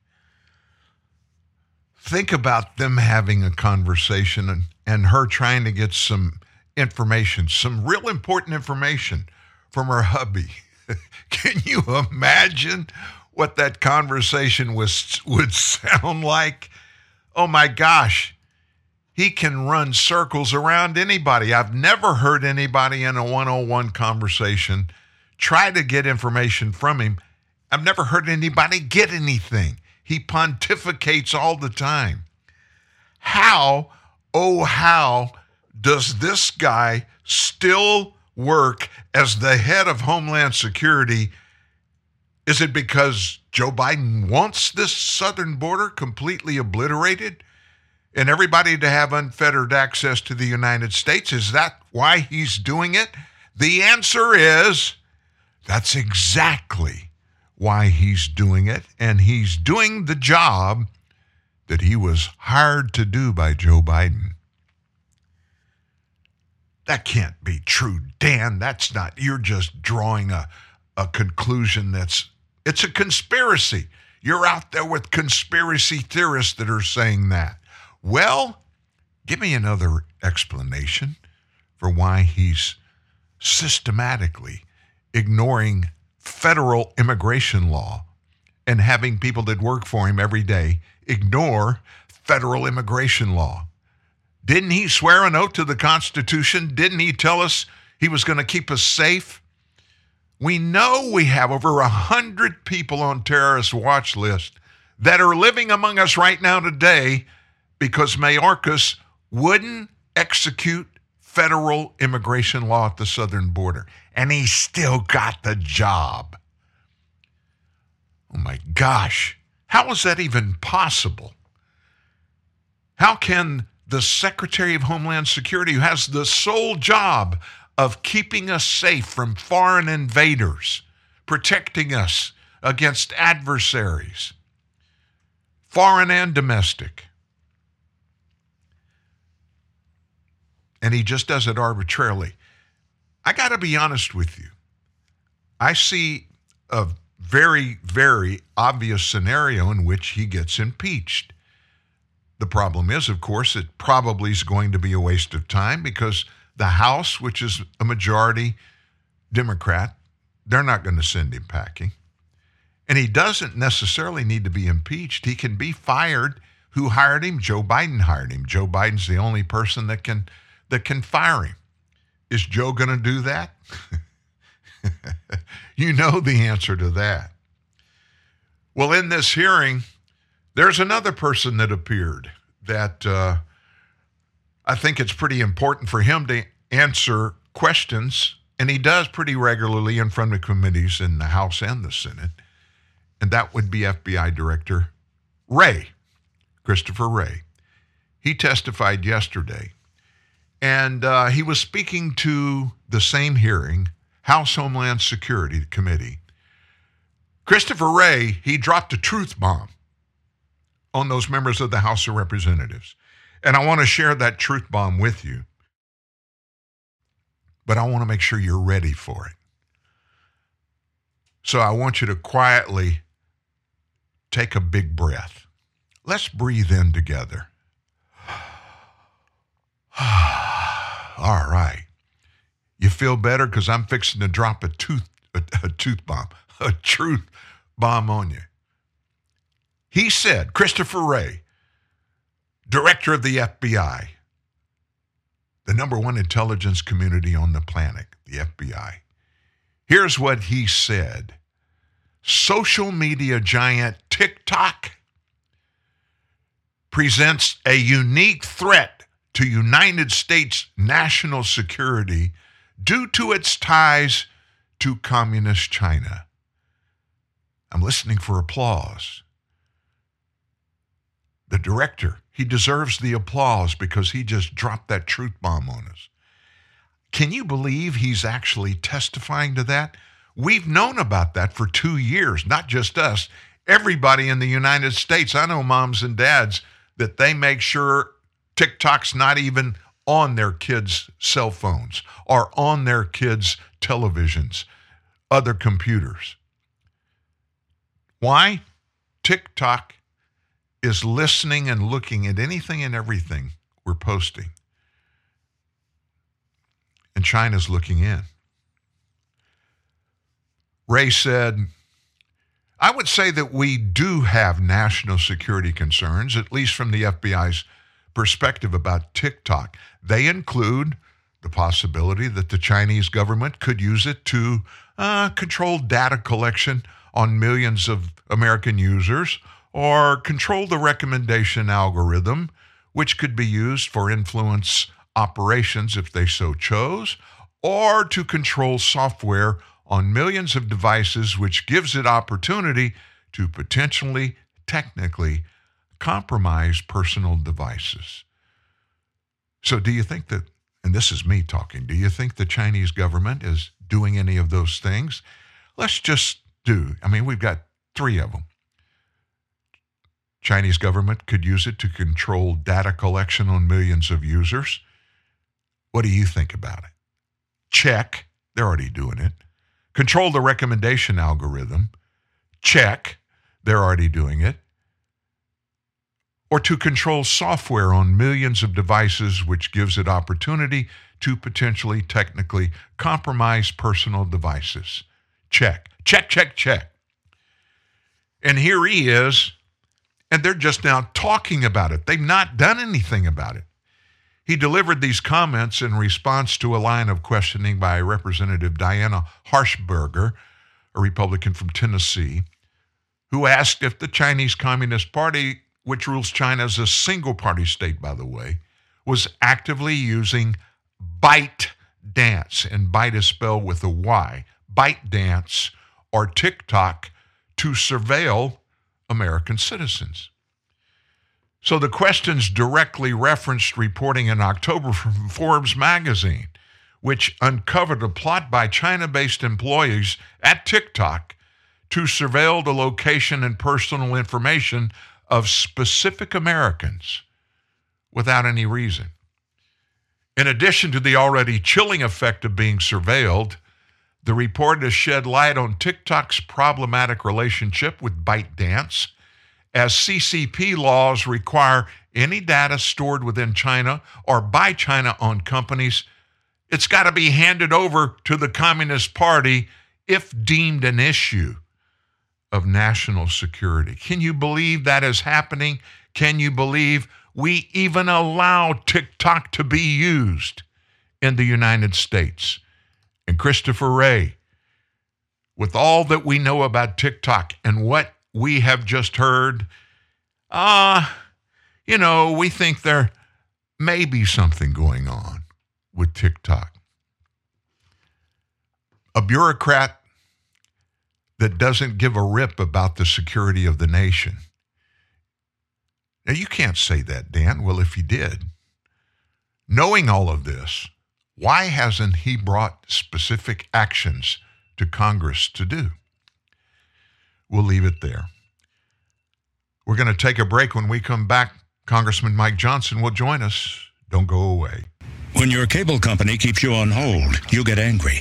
think about them having a conversation and, and her trying to get some information, some real important information from her hubby. [LAUGHS] Can you imagine what that conversation was would sound like? Oh my gosh he can run circles around anybody. I've never heard anybody in a 101 conversation try to get information from him. I've never heard anybody get anything. He pontificates all the time. How, oh, how does this guy still work as the head of Homeland Security? Is it because Joe Biden wants this southern border completely obliterated? and everybody to have unfettered access to the United States. Is that why he's doing it? The answer is that's exactly why he's doing it. And he's doing the job that he was hired to do by Joe Biden. That can't be true, Dan. That's not, you're just drawing a, a conclusion that's, it's a conspiracy. You're out there with conspiracy theorists that are saying that. Well, give me another explanation for why he's systematically ignoring federal immigration law and having people that work for him every day ignore federal immigration law. Didn't he swear an oath to the Constitution? Didn't he tell us he was going to keep us safe? We know we have over a hundred people on terrorist watch list that are living among us right now today because Mayorkas wouldn't execute federal immigration law at the southern border. And he still got the job. Oh my gosh. How is that even possible? How can the Secretary of Homeland Security, who has the sole job of keeping us safe from foreign invaders, protecting us against adversaries, foreign and domestic, and he just does it arbitrarily. I got to be honest with you. I see a very, very obvious scenario in which he gets impeached. The problem is, of course, it probably is going to be a waste of time because the House, which is a majority Democrat, they're not going to send him packing. And he doesn't necessarily need to be impeached. He can be fired. Who hired him? Joe Biden hired him. Joe Biden's the only person that can that can fire him. Is Joe going to do that? [LAUGHS] you know the answer to that. Well, in this hearing, there's another person that appeared that uh, I think it's pretty important for him to answer questions, and he does pretty regularly in front of committees in the House and the Senate. And that would be FBI Director Wray, Christopher Wray. He testified yesterday, and uh, he was speaking to the same hearing, House Homeland Security Committee. Christopher Wray, he dropped a truth bomb on those members of the House of Representatives. And I want to share that truth bomb with you. But I want to make sure you're ready for it. So I want you to quietly take a big breath. Let's breathe in together. [SIGHS] [SIGHS] All right. You feel better because I'm fixing to drop a tooth a, a tooth bomb, [LAUGHS] a truth bomb on you. He said, Christopher Wray, director of the FBI, the number one intelligence community on the planet, the FBI. Here's what he said Social media giant TikTok presents a unique threat to United States national security due to its ties to communist China. I'm listening for applause. The director, he deserves the applause because he just dropped that truth bomb on us. Can you believe he's actually testifying to that? We've known about that for two years, not just us. Everybody in the United States, I know moms and dads, that they make sure TikTok's not even on their kids' cell phones or on their kids' televisions, other computers. Why? TikTok is listening and looking at anything and everything we're posting. And China's looking in. Wray said, I would say that we do have national security concerns, at least from the FBI's perspective about TikTok. They include the possibility that the Chinese government could use it to uh, control data collection on millions of American users or control the recommendation algorithm, which could be used for influence operations if they so chose, or to control software on millions of devices, which gives it opportunity to potentially, technically compromise personal devices. So, do you think that, and this is me talking, do you think the Chinese government is doing any of those things? Let's just do, I mean, we've got three of them. Chinese government could use it to control data collection on millions of users. What do you think about it? Check. They're already doing it. Control the recommendation algorithm. Check. They're already doing it. Or to control software on millions of devices, which gives it opportunity to potentially technically compromise personal devices. Check. Check, check, check. And here he is, and they're just now talking about it. They've not done anything about it. He delivered these comments in response to a line of questioning by Representative Diana Harshbarger, a Republican from Tennessee, who asked if the Chinese Communist Party, which rules China as a single party state, by the way, was actively using Byte Dance, and Byte is spelled with a Y, Byte Dance or TikTok to surveil American citizens. So the questions directly referenced reporting in October from [LAUGHS] Forbes magazine, which uncovered a plot by China based employees at TikTok to surveil the location and personal information of specific Americans without any reason. In addition to the already chilling effect of being surveilled, the report has shed light on TikTok's problematic relationship with ByteDance, as CCP laws require any data stored within China or by China owned companies, it's got to be handed over to the Communist Party if deemed an issue of national security. Can you believe that is happening? Can you believe we even allow TikTok to be used in the United States? And Christopher Wray, with all that we know about TikTok and what we have just heard, ah, uh, you know, we think they're may be something going on with TikTok. A bureaucrat that doesn't give a rip about the security of the nation. Now, you can't say that, Dan. Well, if he did, knowing all of this, why hasn't he brought specific actions to Congress to do? We'll leave it there. We're going to take a break. When we come back, Congressman Mike Johnson will join us. Don't go away. When your cable company keeps you on hold, you get angry.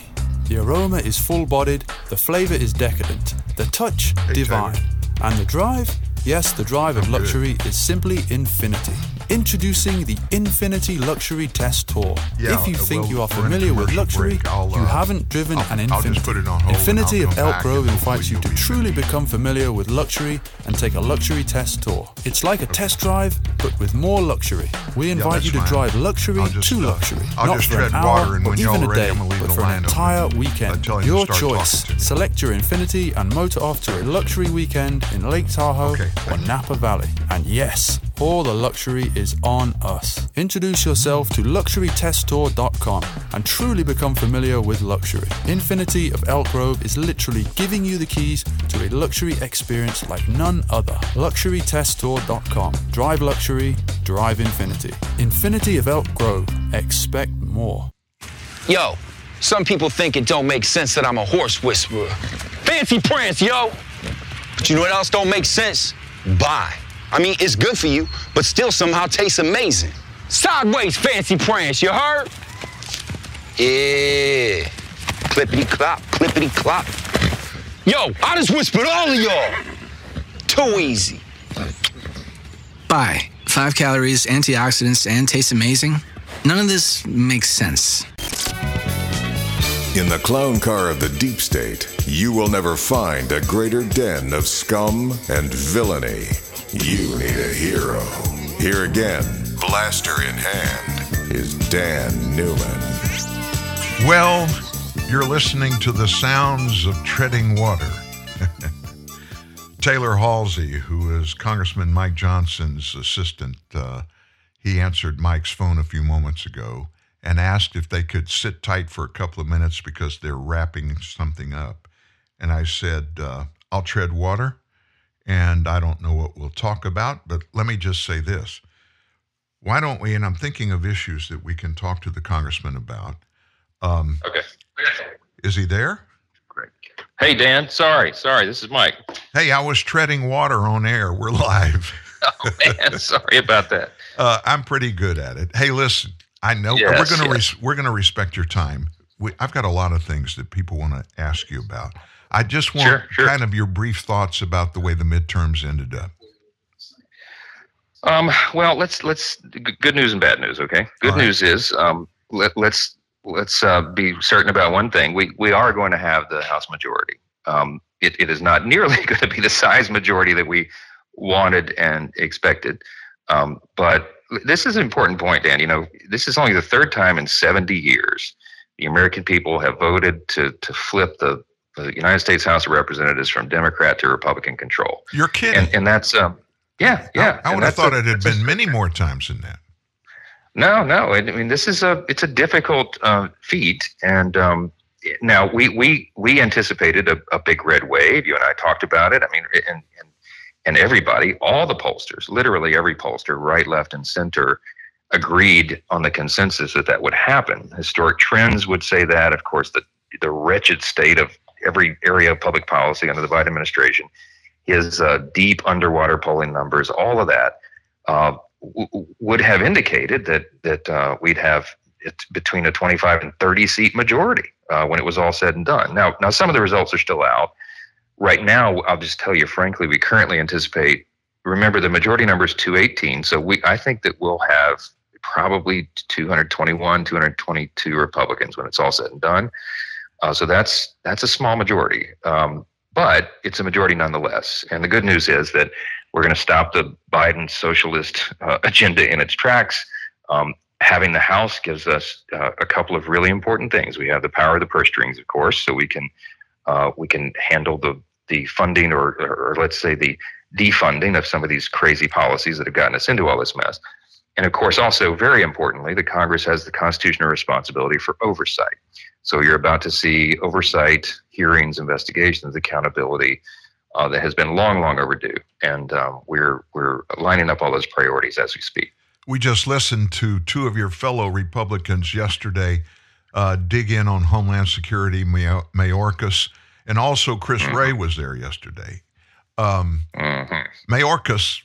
The aroma is full bodied, the flavour is decadent, the touch divine, and the drive? Yes, the drive of luxury is simply infinity. Introducing the Infiniti Luxury Test Tour. Yeah, if you uh, think well, you are we're in a familiar with luxury, break. I'll, you uh, haven't driven I'll- an Infiniti. put it on hold Infiniti of Elk Grove invites you to truly become familiar with luxury and take a luxury test tour. It's like a test drive, but with more luxury. We invite that's you to fine. drive luxury just, to uh, luxury, I'll not just for an hour or even a day, I'm gonna leave but for an open. entire weekend. to Your choice. Select your Infiniti and motor off to a luxury weekend in Lake Tahoe or Napa Valley. And yes, all the luxury is on us. Introduce yourself to luxurytesttour.com and truly become familiar with luxury. Infiniti of Elk Grove is literally giving you the keys to a luxury experience like none other. Luxurytesttour.com. Drive luxury, drive Infiniti. Infiniti of Elk Grove. Expect more. Yo, some people think it don't make sense that I'm a horse whisperer. Fancy prance, yo. But you know what else don't make sense? Bye. I mean, it's good for you, but still somehow tastes amazing. Sideways fancy prance, you heard? Yeah. Clippity clop, clippity clop. Yo, I just whispered all of y'all. Too easy. Bye. Five calories, antioxidants, and tastes amazing. None of this makes sense. In the clown car of the deep state, you will never find a greater den of scum and villainy. You need a hero. Here again, blaster in hand, is Dan Newman. Well, you're listening to the sounds of treading water. [LAUGHS] Taylor Halsey, who is Congressman Mike Johnson's assistant, uh, he answered Mike's phone a few moments ago and asked if they could sit tight for a couple of minutes because they're wrapping something up. And I said, uh, I'll tread water, and I don't know what we'll talk about, but let me just say this. Why don't we, and I'm thinking of issues that we can talk to the congressman about. Um, Okay. is he there? Great. Hey, Dan. Sorry. Sorry. This is Mike. Hey, I was treading water on air. We're live. [LAUGHS] Oh, man. sorry about that. Uh, I'm pretty good at it. Hey, listen, I know Yes, we're going to yes. res- we're going to respect your time. We, I've got a lot of things that people want to ask you about. I just want Sure, sure. kind of your brief thoughts about the way the midterms ended up. Um, well, let's let's good news and bad news. Okay. Good news is um, let, let's let's uh, be certain about one thing. We we are going to have the House majority. Um, it, it is not nearly [LAUGHS] going to be the size majority that we wanted and expected. Um, but this is an important point, Dan. You know, this is only the third time in 70 years the American people have voted to to flip the, the United States House of Representatives from Democrat to Republican control. You're kidding. And, and that's um, yeah, yeah. I and would have that's a- thought it had been many more times than that. no, no. I mean, this is a it's a difficult uh, feat, and um, now we we we anticipated a, a big red wave. You and I talked about it. I mean, and and and everybody, all the pollsters, literally every pollster, right, left, and center, agreed on the consensus that that would happen. Historic trends would say that. Of course, the the wretched state of every area of public policy under the Biden administration, his uh, deep underwater polling numbers, all of that. Uh, w- would have indicated that that uh, we'd have between a 25 and 30 seat majority uh, when it was all said and done. Now, now some of the results are still out. Right now, I'll just tell you frankly, we currently anticipate. Remember, the majority number is 218, so we I think that we'll have probably 221, 222 Republicans when it's all said and done. Uh, so that's that's a small majority, um, but it's a majority nonetheless. And the good news is that we're going to stop the Biden socialist uh, [LAUGHS] agenda in its tracks. Um, having the House gives us uh, a couple of really important things. We have the power of the purse strings, of course, so we can uh, we can handle the the funding or, or let's say the defunding of some of these crazy policies that have gotten us into all this mess. And of course, also very importantly, the Congress has the constitutional responsibility for oversight. So you're about to see oversight, hearings, investigations, accountability uh, that has been long, long overdue, and um, we're we're lining up all those priorities as we speak. We just listened to two of your fellow Republicans yesterday uh, dig in on Homeland Security, Mayorkas, and also Chris mm-hmm. Wray was there yesterday. Um, mm-hmm. Mayorkas,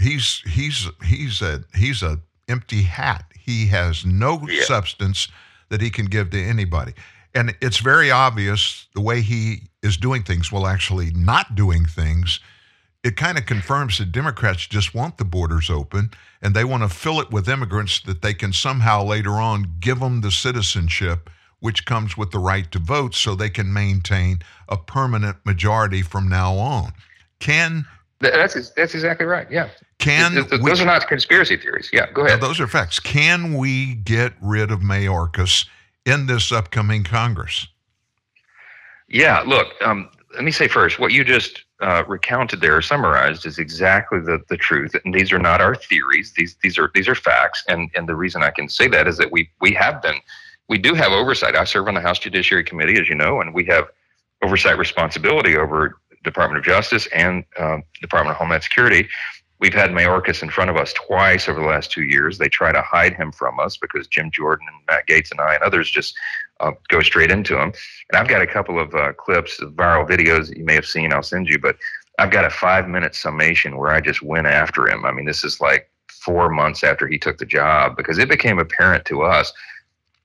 he's he's he's a he's a empty hat. He has no yeah. substance that he can give to anybody. And it's very obvious the way he is doing things, well, actually not doing things. It kind of confirms that Democrats just want the borders open and they want to fill it with immigrants that they can somehow later on give them the citizenship, which comes with the right to vote, so they can maintain a permanent majority from now on. Can that's that's exactly right. Yeah. Can those we, are not conspiracy theories? Yeah, go ahead. No, those are facts. Can we get rid of Mayorkas in this upcoming Congress? Yeah. Look, um, let me say first, what you just uh, recounted there, summarized, is exactly the, the truth. And these are not our theories. These these are these are facts. And and the reason I can say that is that we we have been we do have oversight. I serve on the House Judiciary Committee, as you know, and we have oversight responsibility over Department of Justice and uh, Department of Homeland Security. We've had Mayorkas in front of us twice over the last two years. They try to hide him from us because Jim Jordan and Matt Gaetz and I and others just uh, go straight into him. And I've got a couple of uh, clips of viral videos that you may have seen. I'll send you, but I've got a five minute summation where I just went after him. I mean, this is like four months after he took the job because it became apparent to us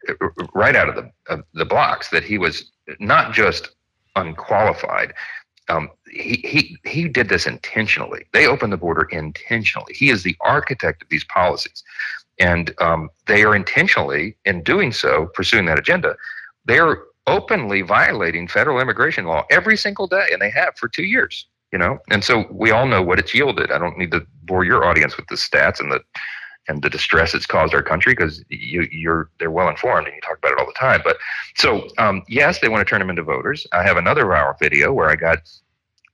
uh, right out of the of the blocks that he was not just unqualified, um, he, he, he did this intentionally. They opened the border intentionally. He is the architect of these policies. And um, they are intentionally, in doing so, pursuing that agenda, they're openly violating federal immigration law every single day, and they have for two years. You know, and so we all know what it's yielded. I don't need to bore your audience with the stats and the and the distress it's caused our country because you, you're they're well informed and you talk about it all the time. But so um, yes, they want to turn them into voters. I have another viral video where I got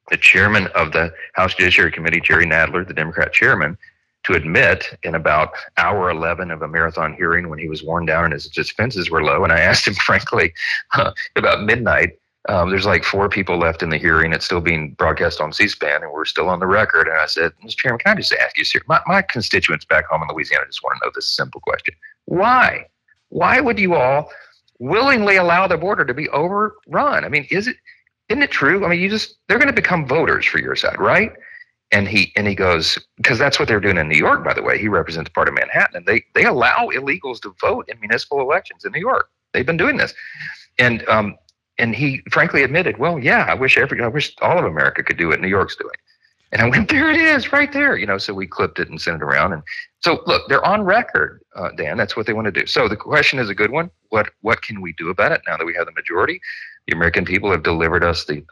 the chairman of the House Judiciary Committee, Jerry Nadler, the Democrat chairman, to admit in about hour 11 of a marathon hearing when he was worn down and his defenses were low. And I asked him, [LAUGHS] frankly, uh, about midnight, um, there's like four people left in the hearing. It's still being broadcast on C-SPAN, and we're still on the record. And I said, Mr. Chairman, can I just ask you, sir? My, my constituents back home in Louisiana just want to know this simple question: Why? Why would you all willingly allow the border to be overrun? I mean, is it? Isn't it true? I mean, you just they're going to become voters for your side, right? And he and he goes because that's what they're doing in New York. By the way, he represents part of Manhattan, and they they allow illegals to vote in municipal elections in New York. They've been doing this, and um, and he frankly admitted, well, yeah, I wish every I wish all of America could do what New York's doing. And I went, [LAUGHS] there it is, right there. You know, so we clipped it and sent it around. And so, look, they're on record, uh, Dan. That's what they want to do. So the question is a good one. What what can we do about it now that we have the majority? The American people have delivered us the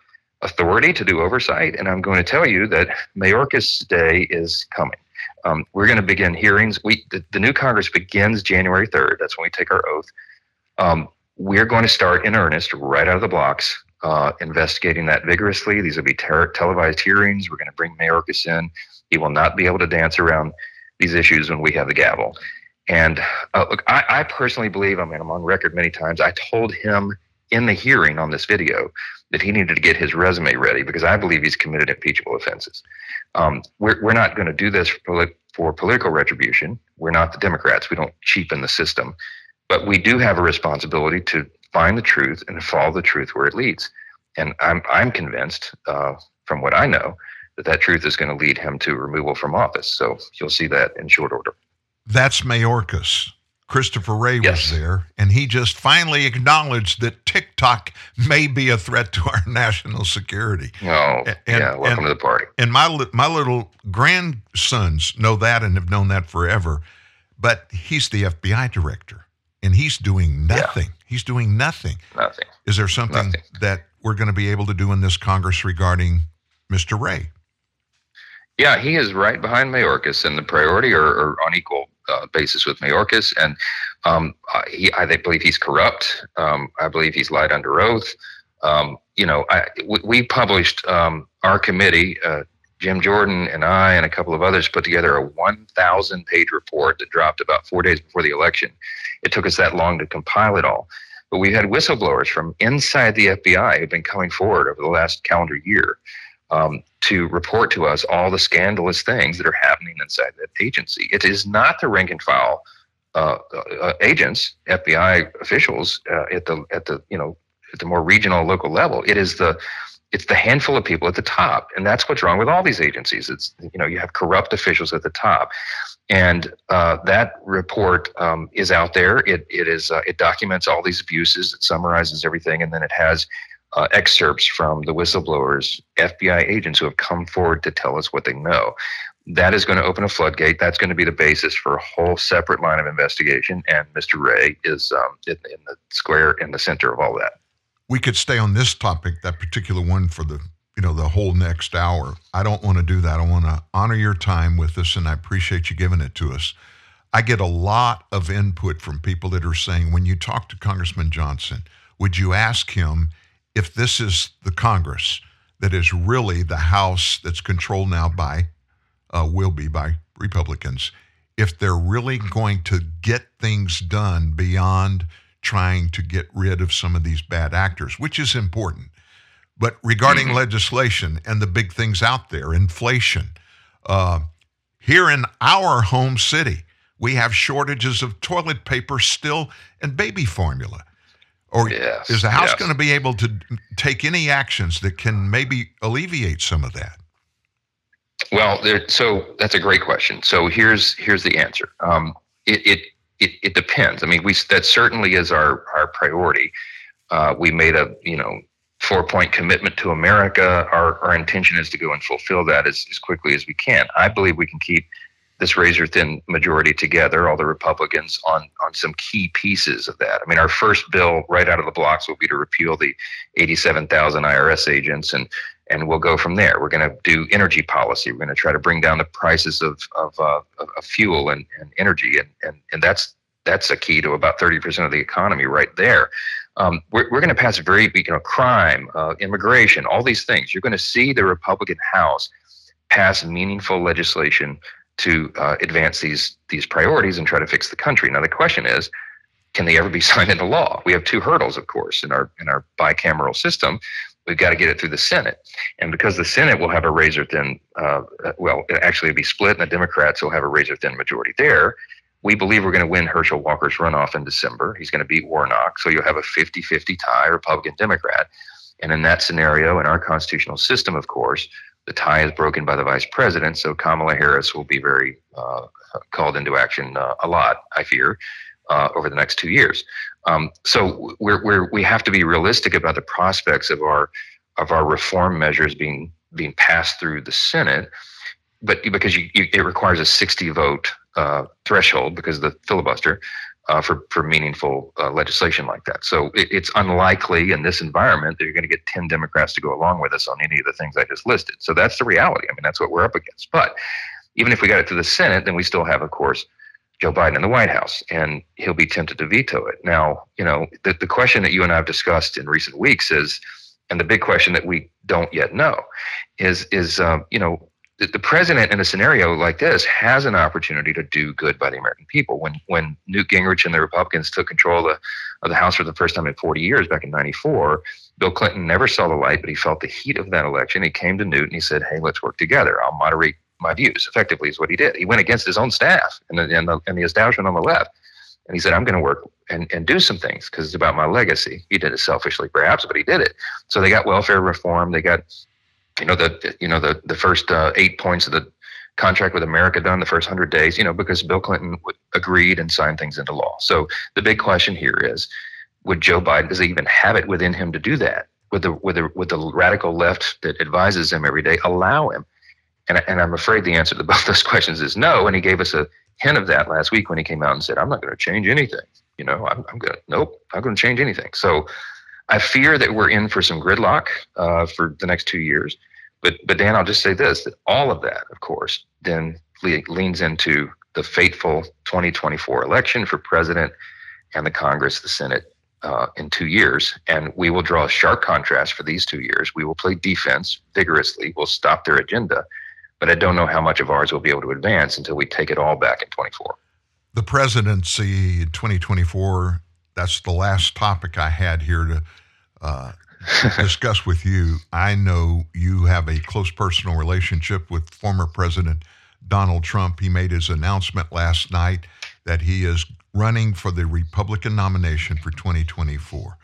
authority to do oversight, and I'm going to tell you that Mayorkas Day is coming. Um, we're going to begin hearings. We the, the, new Congress begins January 3rd. That's when we take our oath. Um, we're going to start in earnest right out of the blocks, uh, investigating that vigorously. These will be ter- televised hearings. We're going to bring Mayorkas in. He will not be able to dance around these issues when we have the gavel. And uh, look, I, I personally believe, I mean, I'm on record many times, I told him in the hearing on this video that he needed to get his resume ready because I believe he's committed impeachable offenses. Um, we're, we're not going to do this for, for political retribution. We're not the Democrats. We don't cheapen the system. But we do have a responsibility to find the truth and follow the truth where it leads. And I'm, I'm convinced, uh, from what I know, that that truth is going to lead him to removal from office. So you'll see that in short order. That's Mayorkas. Christopher Wray yes. was there, and he just finally acknowledged that TikTok may be a threat to our [LAUGHS] national security. Oh, and, yeah, welcome and, to the party. And my my little grandsons know that and have known that forever. but he's the FBI director and he's doing nothing. He's doing nothing. Nothing. Is there something that we're going to be able to do in this Congress regarding Mr. Wray? Yeah, he is right behind Mayorkas, and the priority are, are on equal uh, basis with Mayorkas. And um, he, I believe he's corrupt. Um, I believe he's lied under oath. Um, you know, I, we, we published um, our committee. Uh, Jim Jordan and I and a couple of others put together a 1,000 page report that dropped about four days before the election. It took us that long to compile it all. But we've had whistleblowers from inside the FBI who've been coming forward over the last calendar year um, to report to us all the scandalous things that are happening inside that agency. It is not the rank and file uh, uh, agents, FBI officials uh, at the at the you know at the more regional local level. It is the it's the handful of people at the top, and that's what's wrong with all these agencies. It's you know you have corrupt officials at the top, and uh, that report um, is out there. It it is uh, it documents all these abuses. It summarizes everything, and then it has uh, excerpts from the whistleblowers, FBI agents who have come forward to tell us what they know. That is going to open a floodgate. That's going to be the basis for a whole separate line of investigation. And Mr. Wray is um, in, in the square in the center of all that we could stay on this topic, that particular one, for the you know the whole next hour. I don't want to do that. I want to honor your time with us, and I appreciate you giving it to us. I get a lot of input from people that are saying, when you talk to Congressman Johnson, would you ask him if this is the Congress that is really the House that's controlled now by, uh, will be by Republicans, if they're really going to get things done beyond trying to get rid of some of these bad actors, which is important. But regarding mm-hmm. legislation and the big things out there, inflation, uh, here in our home city, we have shortages of toilet paper still and baby formula. Or yes, is the House yes. going to be able to take any actions that can maybe alleviate some of that? Well, there, so that's a great question. So here's here's the answer. Um, it, it it, it depends. I mean, we that certainly is our our priority. Uh, we made a you know four point commitment to America. Our our intention is to go and fulfill that as, as quickly as we can. I believe we can keep this razor thin majority together, all the Republicans, on on some key pieces of that. I mean, our first bill right out of the blocks will be to repeal the 87,000 IRS agents and and we'll go from there. We're going to do energy policy. We're going to try to bring down the prices of of, uh, of fuel and, and energy, and, and and that's that's a key to about thirty percent of the economy right there. Um, we're we're going to pass very you know crime, uh, immigration, all these things. You're going to see the Republican House pass meaningful legislation to uh, advance these these priorities and try to fix the country. Now the question is. Can they ever be [LAUGHS] signed into law? We have two hurdles, of course, in our in our bicameral system we've got to get it through the Senate. And because the Senate will have a razor thin, uh, well, actually, be split, and the Democrats will have a razor thin majority there. We believe we're going to win Herschel Walker's runoff in December. He's going to beat Warnock. So you'll have a 50 50 tie, Republican Democrat. And in that scenario, in our constitutional system, of course, the tie is broken by the vice president. So Kamala Harris will be very uh, called into action uh, a lot, I fear, uh, over the next two years. Um, so we're, we're, we have to be realistic about the prospects of our of our reform measures being being passed through the Senate, but because you, you, it requires a 60 vote uh, threshold because of the filibuster uh, for for meaningful uh, legislation like that. So it, it's unlikely in this environment that you're going to get 10 Democrats to go along with us on any of the things I just listed. So that's the reality. I mean, that's what we're up against. But even if we got it to the Senate, then we still have, of course, Joe Biden in the White House, and he'll be tempted to veto it. Now, you know, the, the question that you and I have discussed in recent weeks is, and the big question that we don't yet know is, is um, you know, the, president in a scenario like this has an opportunity to do good by the American people. When when Newt Gingrich and the Republicans took control of the, of the House for the first time in 40 years back in '94, Bill Clinton never saw the light, but he felt the heat of that election. He came to Newt and he said, "Hey, let's work together. I'll moderate my views. Effectively, is what he did. He went against his own staff and the, and the, and the establishment on the left. And he said, I'm going to work and, and do some things because it's about my legacy. He did it selfishly, perhaps, but he did it. So they got welfare reform. They got, you know, the you know the the first uh, eight points of the contract with America done the first hundred days. You know, because Bill Clinton agreed and signed things into law. So the big question here is, would Joe Biden does he even have it within him to do that? Would the with the with the radical left that advises him every day allow him? And, and I'm afraid the answer to [LAUGHS] both those questions is no. And he gave us a hint of that last week when he came out and said, "I'm not going to change anything." You know, I'm, I'm going to nope, I'm going to change anything. So I fear that we're in for some gridlock uh, for the next two years. But but Dan, I'll just say this: that all of that, of course, then le- leans into the fateful 2024 election for president and the Congress, the Senate, uh, in two years. And we will draw a sharp contrast for these two years. We will play defense vigorously. We'll stop their agenda. But I don't know how much of ours will be able to advance until we take it all back in 24. The presidency in 2024, that's the last topic I had here to uh, discuss with you. I know you have a close personal relationship with former President Donald Trump. He made his announcement last night that he is running for the Republican nomination for 2024.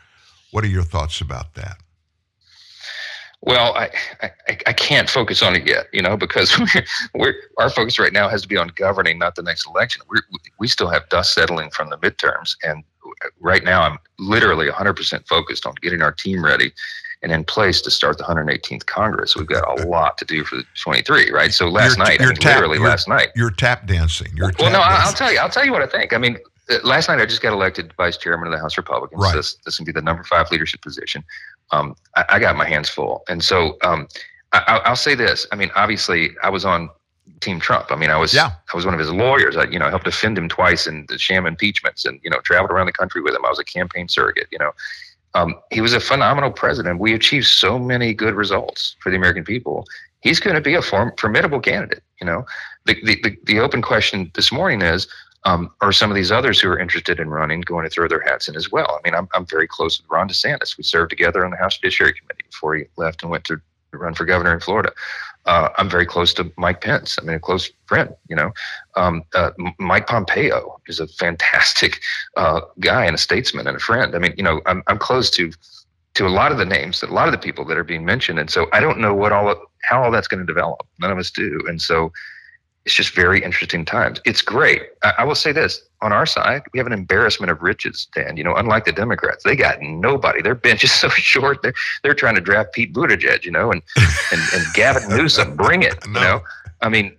What are your thoughts about that? Well, I, I, I can't focus on it yet, you know, because [LAUGHS] we're, we're, our focus right now has to be on governing, not the next election. we we still have dust settling from the midterms, and right now I'm literally 100% focused on getting our team ready and in place to start the 118th Congress. We've got a lot to do for the 23, right? So last You're- night, you're mean, tap- literally you're- last night. You're tap dancing. You're Well, tap no, I- I'll tell you. I'll tell you what I think. I mean, uh, last night I just got elected vice chairman of the House Republicans. Right. This this will be the number five leadership position. Um, I, I got my hands full, and so um, I, I'll- I'll say this. I mean, obviously, I was on Team Trump. I mean, I was Yeah. I was one of his lawyers. I you know helped defend him twice in the sham impeachments, and you know traveled around the country with him. I was a campaign surrogate. You know. Um, he was a phenomenal president. We achieved so many good results for the American people. He's going to be a form, formidable candidate. You know, the, the, the, the open question this morning is um, are some of these others who are interested in running going to throw their hats in as well? I mean, I'm, I'm very close with Ron DeSantis. We served together on the House Judiciary Committee before he left and went to run for governor in Florida. Uh, I'm very close to Mike Pence. I mean, a close friend. You know, um, uh, Mike Pompeo is a fantastic uh, guy and a statesman and a friend. I mean, you know, I'm I'm close to to a lot of the names, a lot of the people that are being mentioned, and so I don't know what all how all that's going to develop. None of us do, and so it's just very interesting times. It's great. I, I will say this: on our side, we have an embarrassment of riches, Dan. You know, unlike the Democrats, they got nobody. Their bench is [LAUGHS] so short. They're they're trying to draft Pete Buttigieg, you know, and and, and Gavin Newsom. Bring it, you [LAUGHS] know. I mean,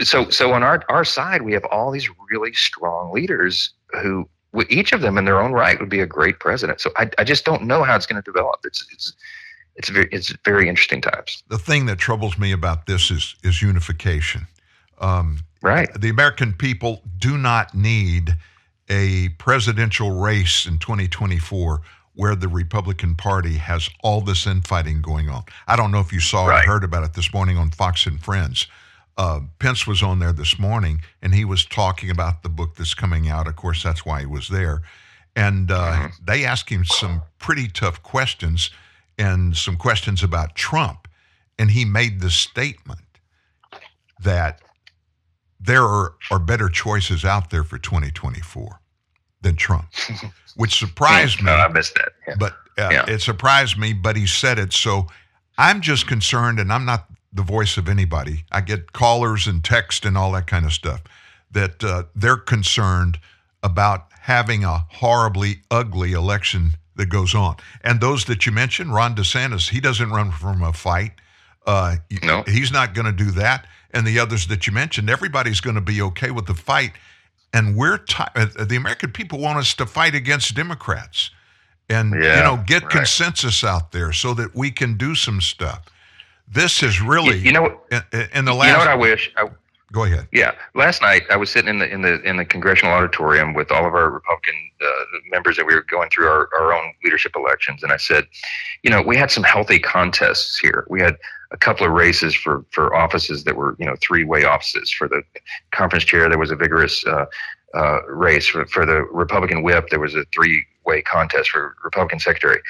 so so on our our side, we have all these really strong leaders who. Each of them, in their own right, would be a great president. So I, I just don't know how it's going to develop. It's it's it's very it's very interesting times. the thing that troubles me about this is is unification. Um, right. The American people do not need a presidential race in 2024 where the Republican Party has all this infighting going on. I don't know if you saw or heard about it this morning on Fox and Friends. Uh, Pence was on there this morning, and he was talking about the book that's coming out. Of course, that's why he was there. And uh, they asked him some pretty tough questions and some questions about Trump. And he made the statement that there are, are better choices out there for 2024 than Trump, [LAUGHS] which surprised me. Oh, I missed that. Yeah. But uh, Yeah. it surprised me, but he said it. So I'm just concerned, and I'm not the voice of anybody. I get callers and text and all that kind of stuff that uh, they're concerned about having a horribly ugly election that goes on. And those that you mentioned, Ron DeSantis, he doesn't run from a fight. Uh, no. He's not going to do that. And the others that you mentioned, everybody's going to be okay with the fight. And we're ti uh, the American people want us to fight against Democrats and you know get right. consensus out there so that we can do some stuff. This is really you know in, in the last. you know what I wish? I, Go ahead. Yeah, last night I was sitting in the in the in the congressional auditorium with all of our Republican uh, members that we were going through our, our own leadership elections, and I said, you know, we had some healthy contests here. We had a couple of races for for offices that were you know three way offices. For the conference chair, there was a vigorous uh, uh, race. For, for the Republican whip, there was a three way contest for Republican secretary.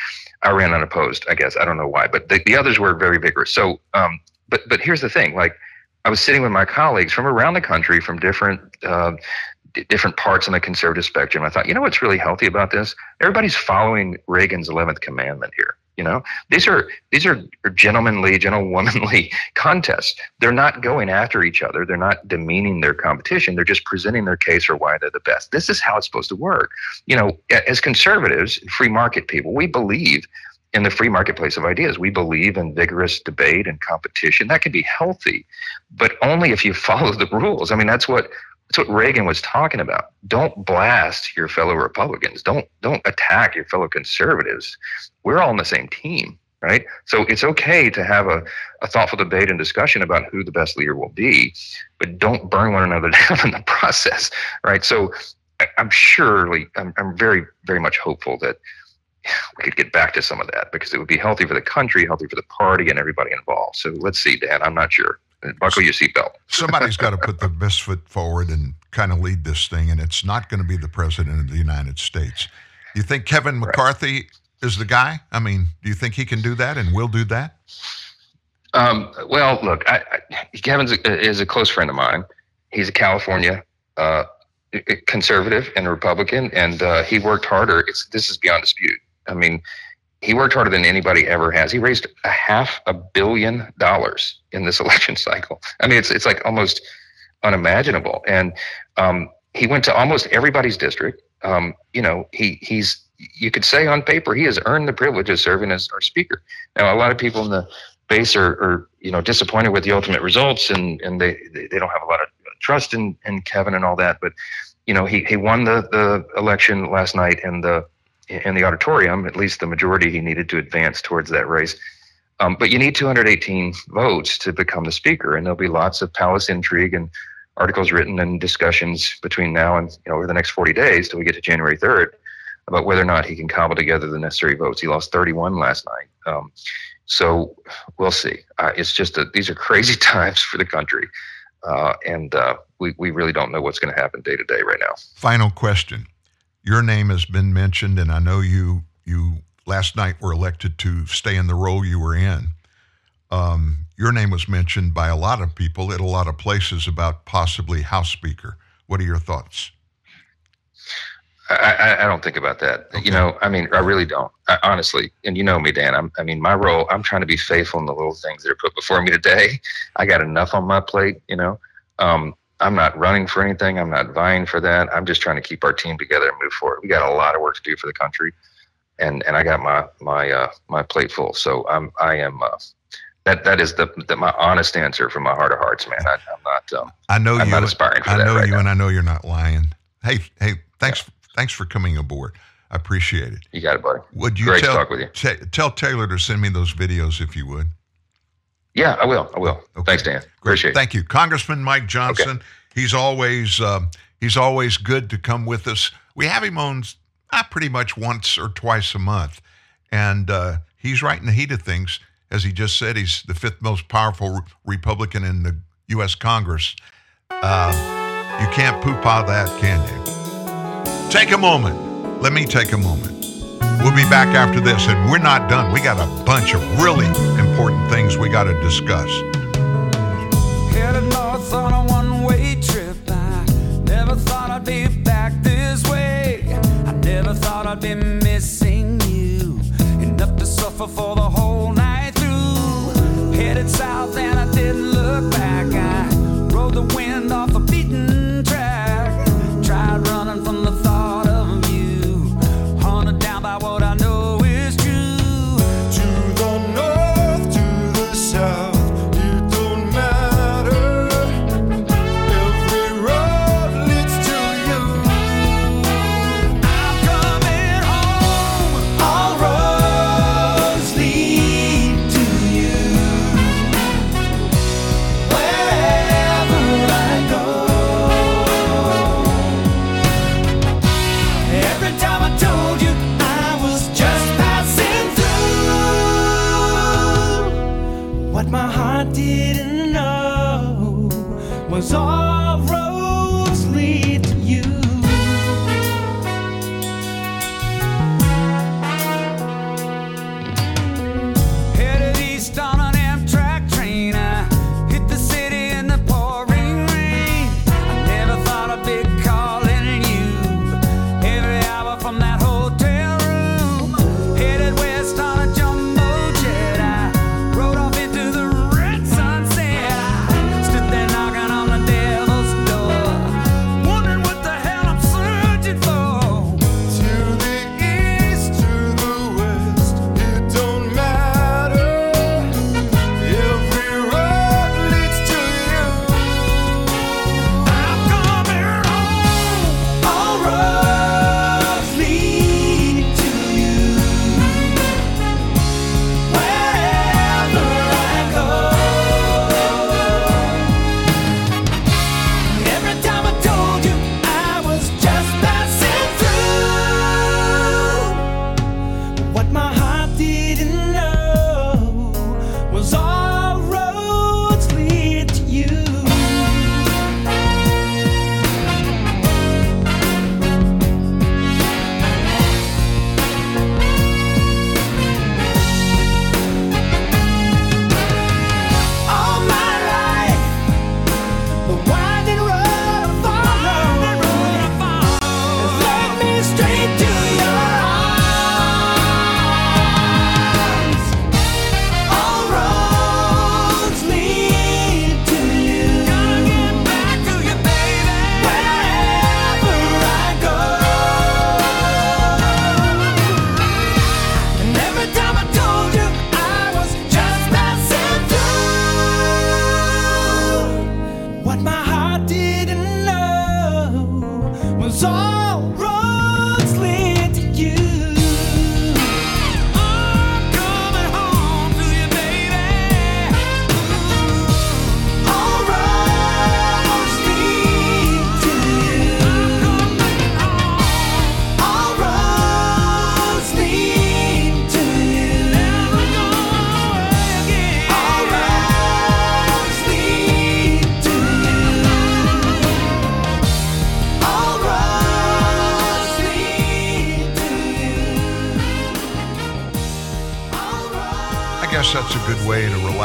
I ran unopposed. I guess I don't know why, but the, the others were very vigorous. So, um, but but here's the thing, like. I was sitting with my colleagues from around the country, from different uh, different parts on the conservative spectrum. I thought, you know what's really healthy about this? Everybody's following Reagan's eleventh commandment here. You know, these are these are gentlemanly, gentlewomanly [LAUGHS] contests. They're not going after each other. They're not demeaning their competition. They're just presenting their case for why they're the best. This is how it's supposed to work. You know, as conservatives, free market people, we believe in the free marketplace of ideas. We believe in vigorous debate and competition. That can be healthy, but only if you [LAUGHS] follow the rules. I mean, that's what That's what Reagan was talking about. Don't blast your fellow Republicans. Don't don't attack your fellow conservatives. We're all on the same team, right? So it's okay to have a, a thoughtful debate and discussion about who the best leader will be, but don't burn one another [LAUGHS] down in the process, right? So I'm surely, I'm, I'm very, very much hopeful that we could get back to some of that because it would be healthy for the country, healthy for the party, and everybody involved. So let's see, Dan. I'm not sure. Buckle your seatbelt. [LAUGHS] Somebody's got to put the best foot forward and kind of lead this thing, and it's not going to be the president of the United States. You think Kevin McCarthy is the guy? I mean, do you think he can do that and will do that? Um, well, look, I, I, Kevin's a, is a close friend of mine. He's a California uh, conservative and Republican, and uh, he worked harder. It's this is beyond dispute. I mean, he worked harder than anybody ever has. He raised a half a billion dollars in this [LAUGHS] election cycle. I mean, it's it's like almost unimaginable. And um, he went to almost everybody's district. Um, you know, he he's you could say on paper he has earned the privilege of serving as our speaker. Now, a lot of people in the base are, are you know disappointed with the ultimate results, and and they they don't have a lot of trust in in Kevin and all that. But you know, he he won the the election last night and the in the auditorium, at least the majority he needed to advance towards that race. Um, but you need 218 votes to become the speaker, and there'll be lots of palace intrigue and articles written and discussions between now and you know over the next 40 days till we get to January 3rd about whether or not he can cobble together the necessary votes. He lost 31 last night, um, so we'll see. Uh, it's just that these are crazy [LAUGHS] times for the country, uh, and uh, we we really don't know what's going to happen day to day right now. Final question. Your name has been mentioned, and I know you you last night were elected to stay in the role you were in. Um, your name was mentioned by a lot of people at a lot of places about possibly House Speaker. What are your thoughts? I, I, I don't think about that. You know, I mean, I really don't. I, honestly, and you know me, Dan. I'm, I mean, my role. I'm trying to be faithful in the little things that are put before me today. I got enough on my plate. You know, um, I'm not running for anything. I'm not vying for that. I'm just trying to keep our team together and move forward. We got a lot of work to do for the country, and and I got my my uh, my plate full. So I'm I am. Uh, that that is the, the my honest answer from my heart of hearts, man. I, am not. Um, I know I'm you. not aspiring for I that know right you, now. and I know you're not lying. Hey, hey, thanks, thanks for coming aboard. I appreciate it. You got it, buddy. Would you Great to tell, talk with you. ta- tell Taylor to send me those videos if you would? Yeah, I will. I will. Thanks, Dan. Appreciate it. Thank you, Congressman Mike Johnson. He's always um, he's always good to come with us. We have him on uh, pretty much once or twice a month, and uh, he's right in the heat of things. As he just said, he's the fifth most powerful re- Republican in the U.S. Congress. Uh, you can't poo-pah that, can you? Take a moment. Let me take a moment. We'll be back after this, and we're not done. We got a bunch of really important things we got to discuss. Headed north on a one-way trip. I never thought I'd be back this way. I never thought I'd be missing you enough to suffer for the whole night through. Headed south and I didn't look back. I rode the wind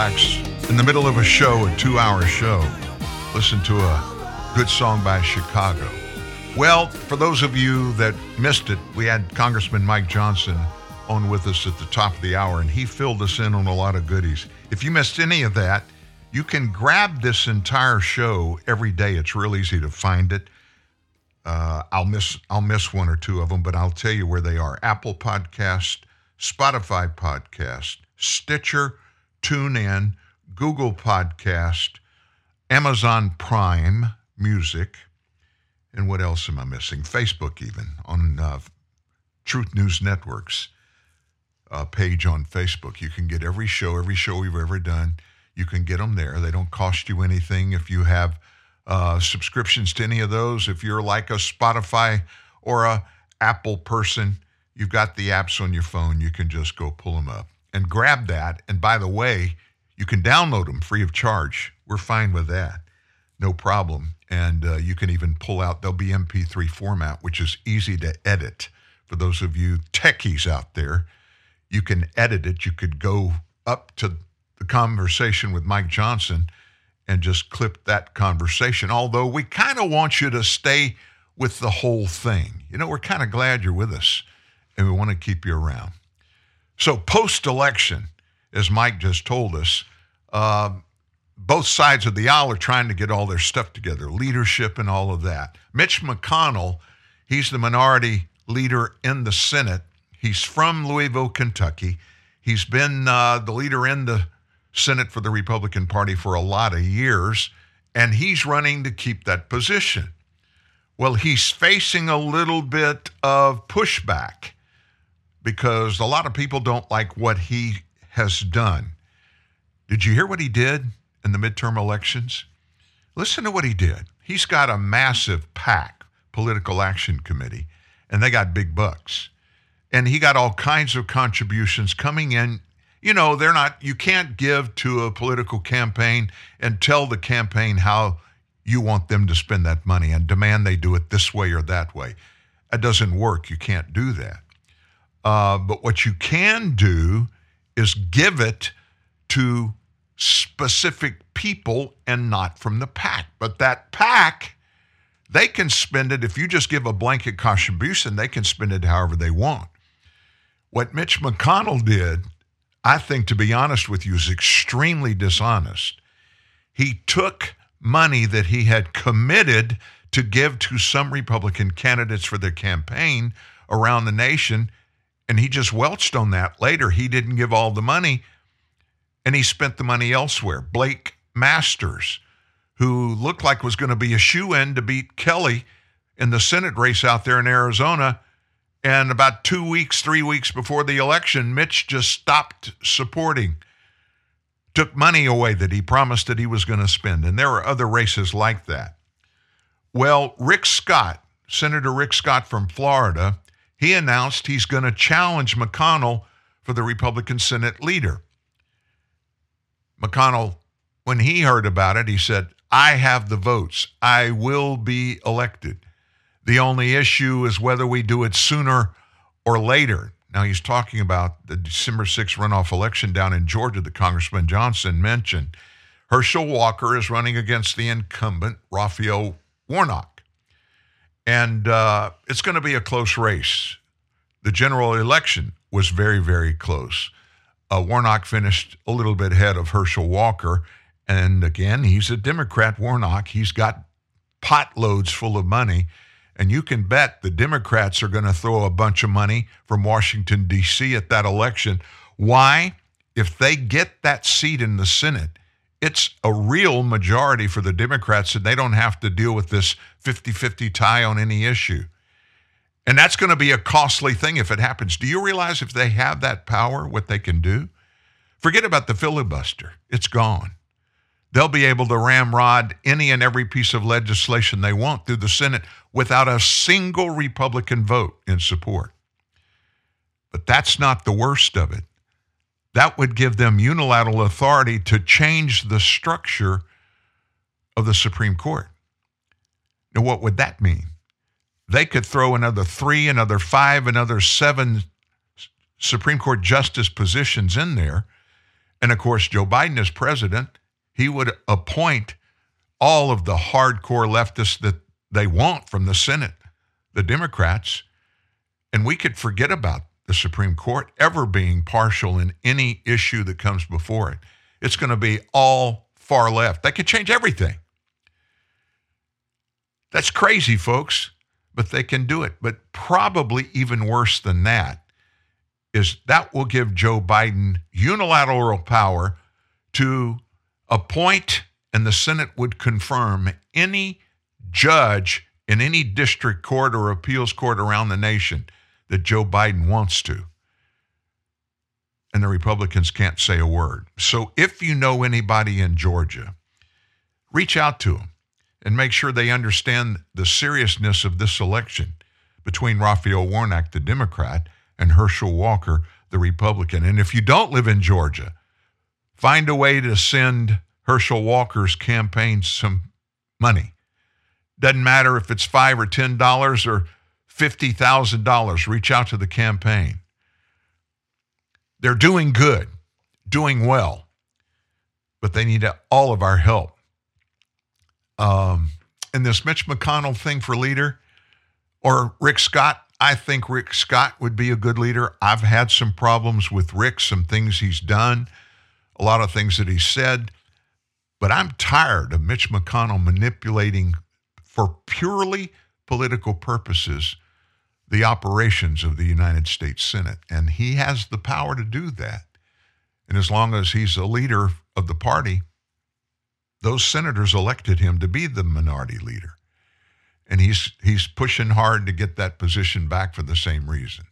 relax in the middle of a show, a two hour show. Listen to a good song by Chicago. Well, for those of you that missed it, we had Congressman Mike Johnson on with us at the top of the hour, and he filled us in on a lot of goodies. If you missed any of that, you can grab this entire show every day. It's real easy to find it. Uh, I'll miss I'll miss one or two of them, but I'll tell you where they are: Apple Podcast, Spotify Podcast, Stitcher, TuneIn, Google Podcast, Amazon Prime Music, and what else am I missing? Facebook, even on uh, Truth News Networks uh, page on Facebook. You can get every show, every show we've ever done. You can get them there. They don't cost you anything if you have uh, subscriptions to any of those. If you're like a Spotify or a Apple person, you've got the apps on your phone. You can just go pull them up and grab that. And by the way, you can download them free of charge. We're fine with that, no problem. And uh, you can even pull out. They'll be MP3 format, which is easy to edit. For those of you techies out there, you can edit it. You could go up to the conversation with Mike Johnson and just clip that conversation. Although we kind of want you to stay with the whole thing. You know, we're kind of glad you're with us and we want to keep you around. So, post election, as Mike just told us, uh, both sides of the aisle are trying to get all their stuff together, leadership and all of that. Mitch McConnell, he's the minority leader in the Senate. He's from Louisville, Kentucky. He's been uh, the leader in the Senate for the Republican Party for a lot of years, and he's running to keep that position. Well, he's facing a little bit of pushback because a lot of people don't like what he has done. Did you hear what he did in the midterm elections? Listen to what he did. He's got a massive PAC, Political Action Committee, and they got big bucks. And he got all kinds of contributions coming in. You know, they're not, you can't give to a political campaign and tell the campaign how you want them to spend that money and demand they do it this way or that way. That doesn't work. You can't do that. Uh, but what you can do is give it to specific people and not from the pack. But that pack, they can spend it. If you just give a blanket contribution, they can spend it however they want. What Mitch McConnell did, I think, to be honest with you, is extremely dishonest. He took money that he had committed to give to some Republican candidates for their campaign around the nation, and he just welched on that later. He didn't give all the money, and he spent the money elsewhere. Blake Masters, who looked like was going to be a shoe in to beat Kelly in the Senate race out there in Arizona. And about two weeks, three weeks before the election, Mitch just stopped supporting, took money away that he promised that he was going to spend. And there are other races like that. Well, Rick Scott, Senator Rick Scott from Florida, he announced he's going to challenge McConnell for the Republican Senate leader. McConnell, when he heard about it, he said, I have the votes. I will be elected. The only issue is whether we do it sooner or later. Now, he's talking about the December 6th runoff election down in Georgia that Congressman Johnson mentioned. Herschel Walker is running against the incumbent, Raphael Warnock. And uh, it's going to be a close race. The general election was very, very close. Uh, Warnock finished a little bit ahead of Herschel Walker. And again, he's a Democrat, Warnock. He's got pot loads full of money. And you can bet the Democrats are going to throw a bunch of money from Washington, D.C. at that election. Why? If they get that seat in the Senate, it's a real majority for the Democrats, and they don't have to deal with this 50 50 tie on any issue. And that's going to be a costly thing if it happens. Do you realize if they have that power, what they can do? Forget about the filibuster, it's gone. They'll be able to ramrod any and every piece of legislation they want through the Senate without a single Republican vote in support. But that's not the worst of it. That would give them unilateral authority to change the structure of the Supreme Court. Now, what would that mean? They could throw another three, another five, another seven Supreme Court justice positions in there. And of course, Joe Biden is president. He would appoint all of the hardcore leftists that they want from the Senate, the Democrats. And we could forget about the Supreme Court ever being partial in any issue that comes before it. It's going to be all far left. They could change everything. That's crazy, folks, but they can do it. But probably even worse than that is that will give Joe Biden unilateral power to appoint, and the Senate would confirm any judge in any district court or appeals court around the nation that Joe Biden wants to. And the Republicans can't say a word. So if you know anybody in Georgia, reach out to them and make sure they understand the seriousness of this election between Raphael Warnock, the Democrat, and Herschel Walker, the Republican. And if you don't live in Georgia, find a way to send Herschel Walker's campaign some money. Doesn't matter if it's five or ten dollars or $50,000. Reach out to the campaign. They're doing good, doing well, but they need all of our help. Um, and this Mitch McConnell thing for leader or Rick Scott, I think Rick Scott would be a good leader. I've had some problems with Rick, some things he's done, a lot of things that he said, but I'm tired of Mitch McConnell manipulating for purely political purposes the operations of the United States Senate. And he has the power to do that. And as long as he's a leader of the party, those senators elected him to be the minority leader. And he's, he's pushing hard to get that position back for the same reasons.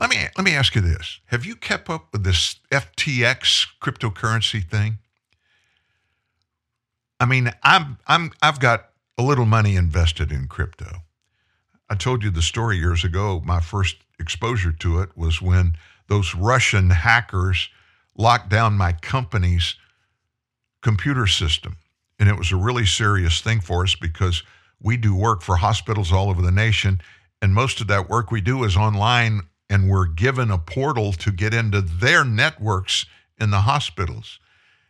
Let me, let me ask you this Have you kept up with this FTX cryptocurrency thing? I mean, I'm, I'm, I've got a little money invested in crypto. I told you the story years ago. My first exposure to it was when those Russian hackers locked down my company's computer system. And it was a really serious thing for us because we do work for hospitals all over the nation. And most of that work we do is online, and we're given a portal to get into their networks in the hospitals.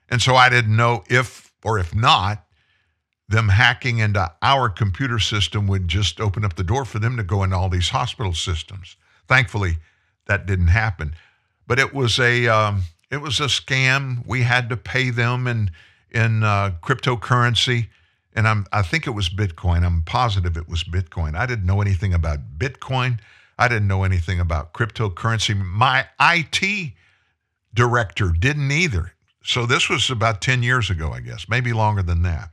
And so I didn't know if or if not, them hacking into our computer system would just open up the door for them to go into all these hospital systems. Thankfully, that didn't happen, but it was a um, it was a scam. We had to pay them in in uh, cryptocurrency, and I'm I think it was Bitcoin. I'm positive it was Bitcoin. I didn't know anything about Bitcoin. I didn't know anything about cryptocurrency. My IT director didn't either. So this was about 10 years ago, I guess, maybe longer than that.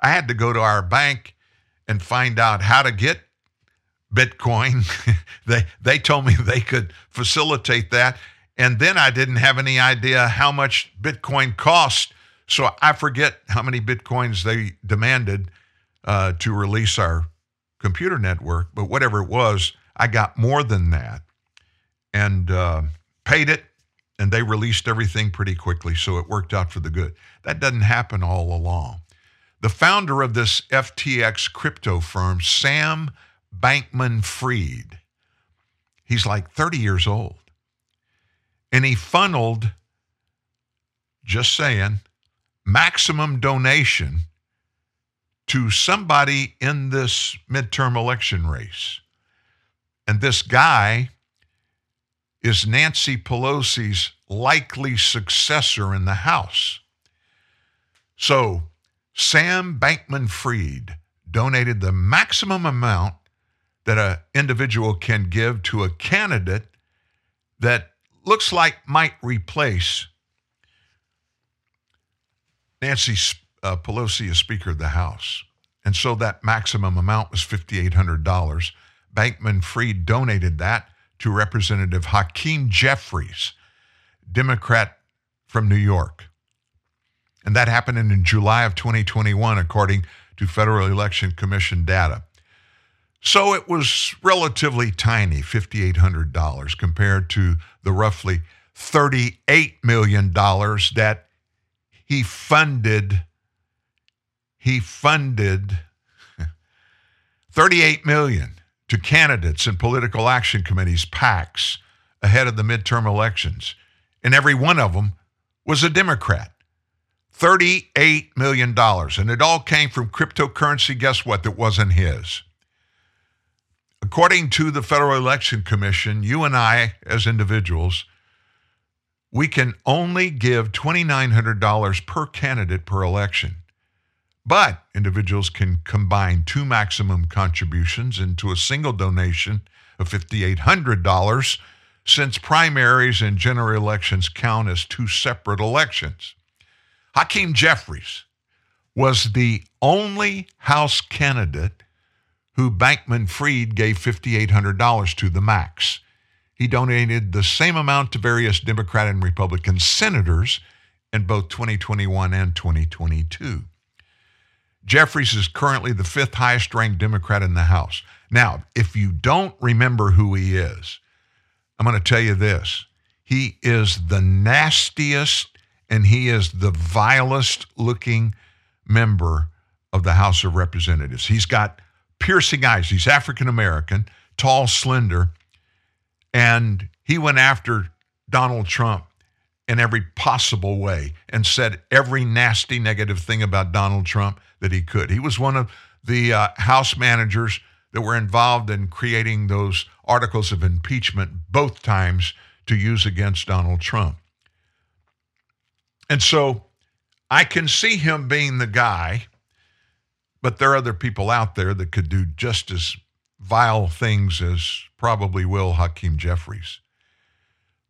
I had to go to our bank and find out how to get Bitcoin. [LAUGHS] they they told me they could facilitate that, and then I didn't have any idea how much Bitcoin cost. So I forget how many Bitcoins they demanded uh, to release our computer network, but whatever it was, I got more than that and uh, paid it, and they released everything pretty quickly. So it worked out for the good. That doesn't happen all along. The founder of this FTX crypto firm, Sam Bankman Fried, he's like 30 years old. And he funneled, just saying, maximum donation to somebody in this midterm election race. And this guy is Nancy Pelosi's likely successor in the House. So Sam Bankman Fried donated the maximum amount that an individual can give to a candidate that looks like might replace Nancy uh, Pelosi is Speaker of the House. And so that maximum amount was $5,800. Bankman Fried donated that to Representative Hakeem Jeffries, Democrat from New York. And that happened in July of 2021, according to Federal Election Commission data. So it was relatively tiny, $5,800, compared to the roughly $38 million that he funded. He funded [LAUGHS] $38 million to candidates and political action committees, PACs, ahead of the midterm elections. And every one of them was a Democrat. $38 million. And it all came from cryptocurrency. Guess what? That wasn't his. According to the Federal Election Commission, you and I, as individuals, we can only give $2,900 per candidate per election. But individuals can combine two maximum contributions into a single donation of $5,800 since primaries and general elections count as two separate elections. Hakeem Jeffries was the only House candidate who Bankman Fried gave $5,800 to the max. He donated the same amount to various Democrat and Republican senators in both 2021 and 2022. Jeffries is currently the fifth highest ranked Democrat in the House. Now, if you don't remember who he is, I'm going to tell you this. He is the nastiest and he is the vilest looking member of the House of Representatives. He's got piercing eyes. He's African American, tall, slender, and he went after Donald Trump in every possible way and said every nasty negative thing about Donald Trump that he could. He was one of the uh, House managers that were involved in creating those articles of impeachment both times to use against Donald Trump. And so I can see him being the guy, but there are other people out there that could do just as vile things as probably will Hakeem Jeffries.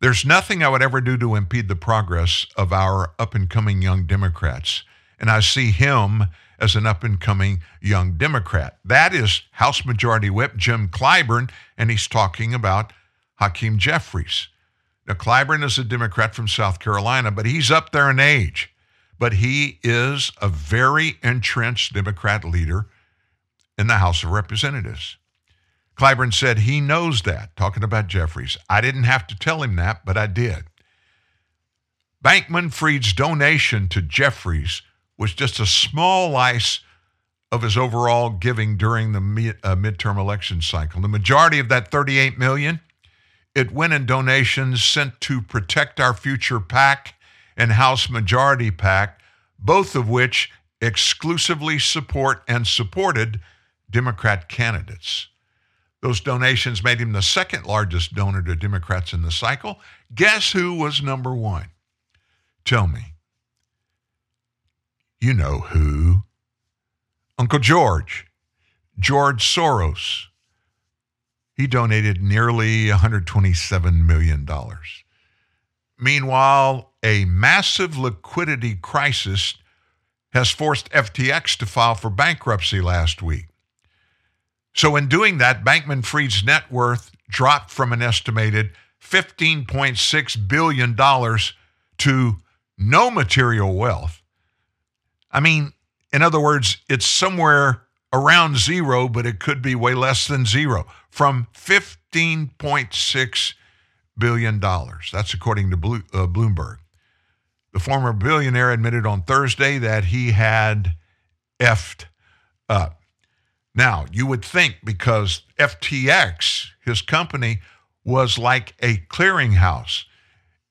There's nothing I would ever do to impede the progress of our up and coming young Democrats. And I see him as an up and coming young Democrat. That is House Majority Whip Jim Clyburn, and he's talking about Hakeem Jeffries. Now, Clyburn is a Democrat from South Carolina, but he's up there in age. But he is a very entrenched Democrat leader in the House of Representatives. Clyburn said he knows that, talking about Jeffries. I didn't have to tell him that, but I did. Bankman Fried's donation to Jeffries was just a small slice of his overall giving during the mid, uh, midterm election cycle. The majority of that 38 million, it went in donations sent to Protect Our Future PAC and House Majority PAC, both of which exclusively support and supported Democrat candidates. Those donations made him the second largest donor to Democrats in the cycle. Guess who was number one? Tell me. You know who. Uncle George, George Soros. He donated nearly $127 million. Meanwhile, a massive liquidity crisis has forced FTX to file for bankruptcy last week. So, in doing that, Bankman Fried's net worth dropped from an estimated $15.6 billion to no material wealth. I mean, in other words, it's somewhere around zero, but it could be way less than zero from $15.6 billion. That's according to uh, Bloomberg. The former billionaire admitted on Thursday that he had effed up. Now, you would think because FTX, his company, was like a clearinghouse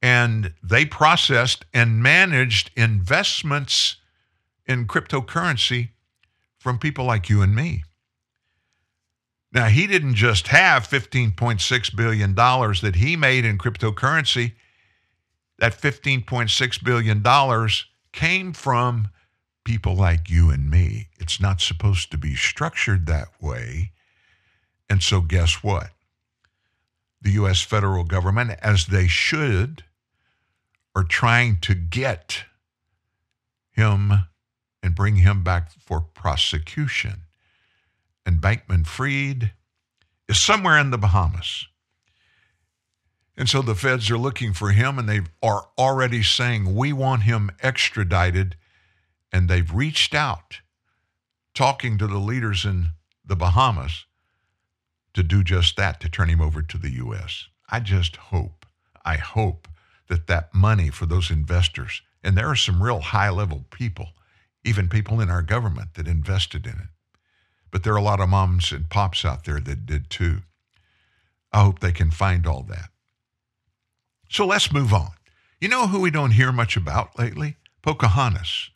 and they processed and managed investments in cryptocurrency from people like you and me. Now, he didn't just have $15.6 billion that he made in cryptocurrency. That $15.6 billion came from people like you and me. It's not supposed to be structured that way. And so, guess what? The U.S. federal government, as they should, are trying to get him and bring him back for prosecution. And Bankman Fried is somewhere in the Bahamas. And so the feds are looking for him and they are already saying, we want him extradited. And they've reached out, talking to the leaders in the Bahamas to do just that, to turn him over to the U.S. I just hope, I hope that that money for those investors, and there are some real high level people, even people in our government that invested in it. But there are a lot of moms and pops out there that did too. I hope they can find all that. So let's move on. You know who we don't hear much about lately? Pocahontas.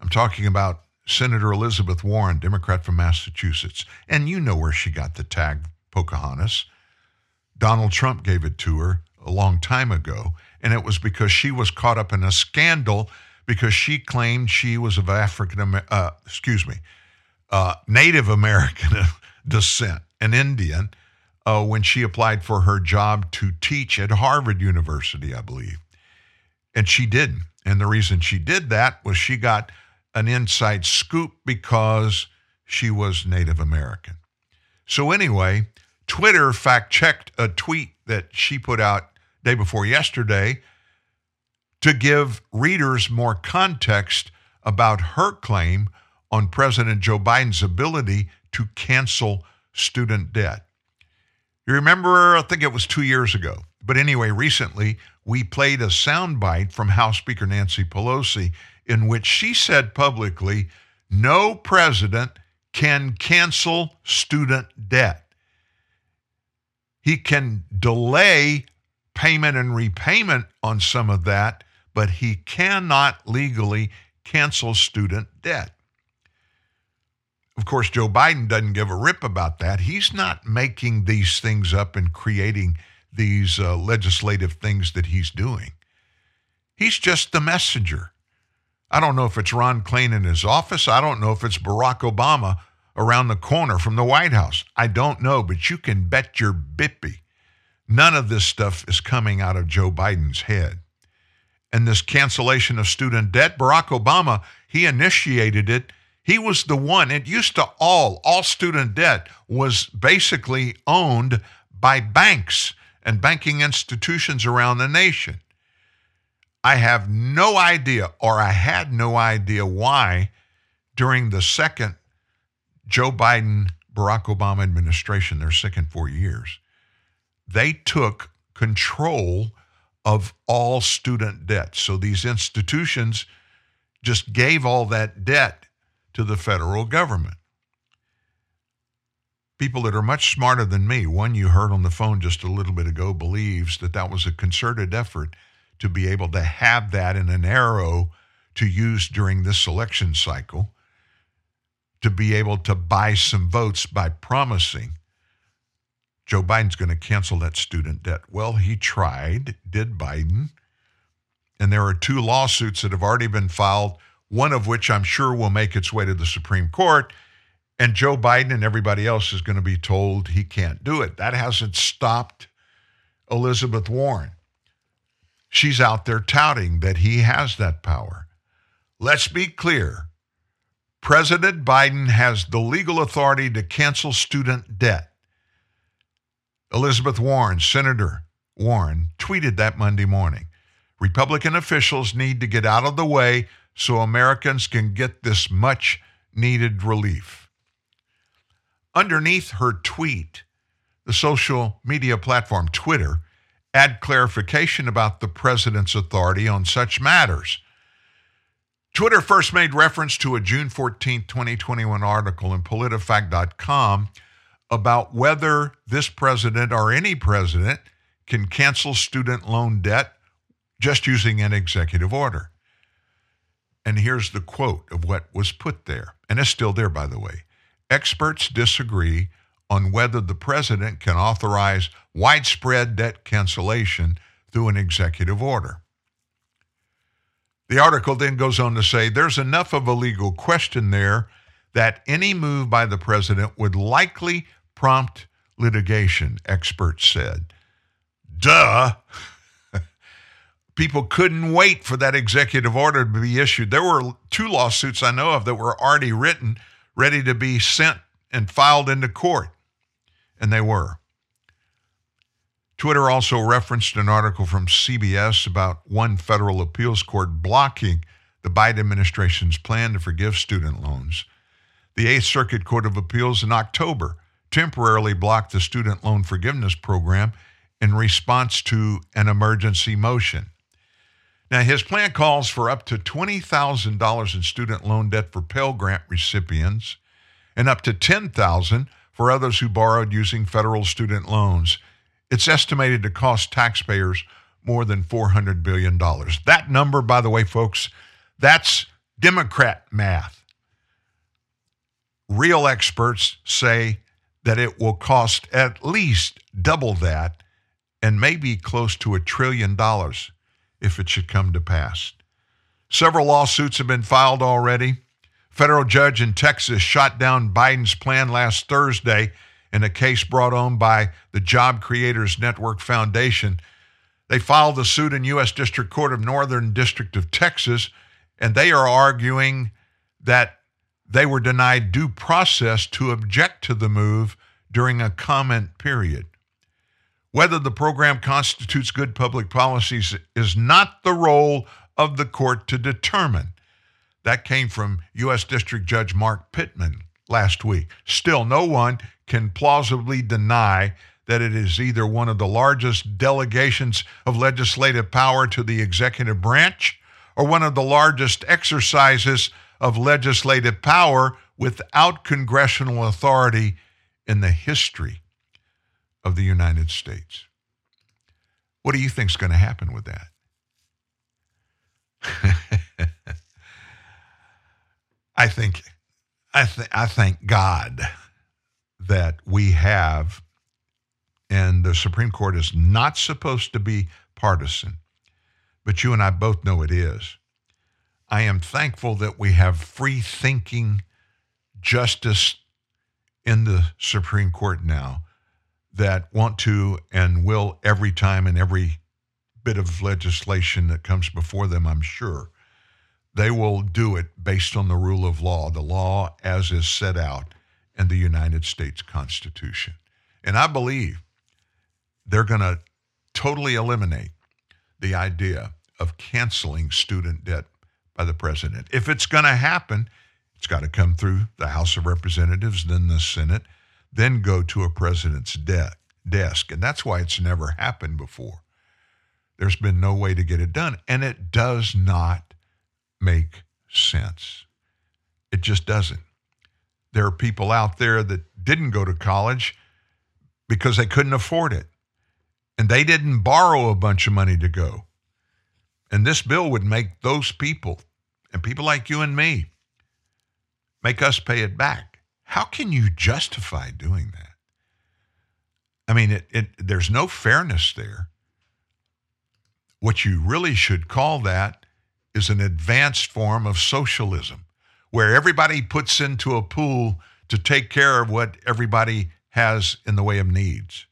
I'm talking about Senator Elizabeth Warren, Democrat from Massachusetts. And you know where she got the tag Pocahontas. Donald Trump gave it to her a long time ago, and it was because she was caught up in a scandal because she claimed she was of African, uh, excuse me, uh, Native American [LAUGHS] descent, an Indian, uh, when she applied for her job to teach at Harvard University, I believe. And she didn't. And the reason she did that was she got an inside scoop because she was Native American. So, anyway, Twitter fact checked a tweet that she put out day before yesterday to give readers more context about her claim on President Joe Biden's ability to cancel student debt. You remember, I think it was two years ago. But anyway, recently we played a soundbite from House Speaker Nancy Pelosi in which she said publicly no president can cancel student debt. He can delay payment and repayment on some of that, but he cannot legally cancel student debt. Of course, Joe Biden doesn't give a rip about that. He's not making these things up and creating these uh, legislative things that he's doing. He's just the messenger. I don't know if it's Ron Klain in his office. I don't know if it's Barack Obama around the corner from the White House. I don't know, but you can bet your bippy none of this stuff is coming out of Joe Biden's head. And this cancellation of student debt, Barack Obama, he initiated it he was the one. It used to all, all student debt was basically owned by banks and banking institutions around the nation. I have no idea, or I had no idea why during the second Joe Biden, Barack Obama administration, their second four years, they took control of all student debt. So these institutions just gave all that debt to the federal government. People that are much smarter than me, one you heard on the phone just a little bit ago, believes that that was a concerted effort to be able to have that in an arrow to use during this election cycle, to be able to buy some votes by promising Joe Biden's going to cancel that student debt. Well, he tried, did Biden. And there are two lawsuits that have already been filed one of which I'm sure will make its way to the Supreme Court. And Joe Biden and everybody else is going to be told he can't do it. That hasn't stopped Elizabeth Warren. She's out there touting that he has that power. Let's be clear President Biden has the legal authority to cancel student debt. Elizabeth Warren, Senator Warren, tweeted that Monday morning. Republican officials need to get out of the way so Americans can get this much needed relief. Underneath her tweet, the social media platform Twitter add clarification about the president's authority on such matters. Twitter first made reference to a June 14, 2021 article in PolitiFact.com about whether this president or any president can cancel student loan debt just using an executive order. And here's the quote of what was put there, and it's still there, by the way. Experts disagree on whether the president can authorize widespread debt cancellation through an executive order. The article then goes on to say there's enough of a legal question there that any move by the president would likely prompt litigation, experts said. Duh. People couldn't wait for that executive order to be issued. There were two lawsuits I know of that were already written, ready to be sent and filed into court, and they were. Twitter also referenced an article from CBS about one federal appeals court blocking the Biden administration's plan to forgive student loans. The Eighth Circuit Court of Appeals in October temporarily blocked the student loan forgiveness program in response to an emergency motion. Now, his plan calls for up to $20,000 in student loan debt for Pell Grant recipients and up to $10,000 for others who borrowed using federal student loans. It's estimated to cost taxpayers more than $400 billion. That number, by the way, folks, that's Democrat math. Real experts say that it will cost at least double that and maybe close to a trillion dollars if it should come to pass. Several lawsuits have been filed already. Federal judge in Texas shot down Biden's plan last Thursday in a case brought on by the Job Creators Network Foundation. They filed the suit in U.S. District Court of Northern District of Texas, and they are arguing that they were denied due process to object to the move during a comment period. Whether the program constitutes good public policies is not the role of the court to determine. That came from U.S. District Judge Mark Pittman last week. Still, no one can plausibly deny that it is either one of the largest delegations of legislative power to the executive branch or one of the largest exercises of legislative power without congressional authority in the history of the United States. What do you think is going to happen with that? [LAUGHS] I think I, th- I thank God that we have, and the Supreme Court is not supposed to be partisan, but you and I both know it is. I am thankful that we have free thinking justice in the Supreme Court now that want to and will every time and every bit of legislation that comes before them, I'm sure, they will do it based on the rule of law, the law as is set out in the United States Constitution. And I believe they're going to totally eliminate the idea of canceling student debt by the president. If it's going to happen, it's got to come through the House of Representatives, then the Senate, then go to a president's de- desk. And that's why it's never happened before. There's been no way to get it done. And it does not make sense. It just doesn't. There are people out there that didn't go to college because they couldn't afford it. And they didn't borrow a bunch of money to go. And this bill would make those people, and people like you and me, make us pay it back. How can you justify doing that? I mean, it, it, there's no fairness there. What you really should call that is an advanced form of socialism, where everybody puts into a pool to take care of what everybody has in the way of needs.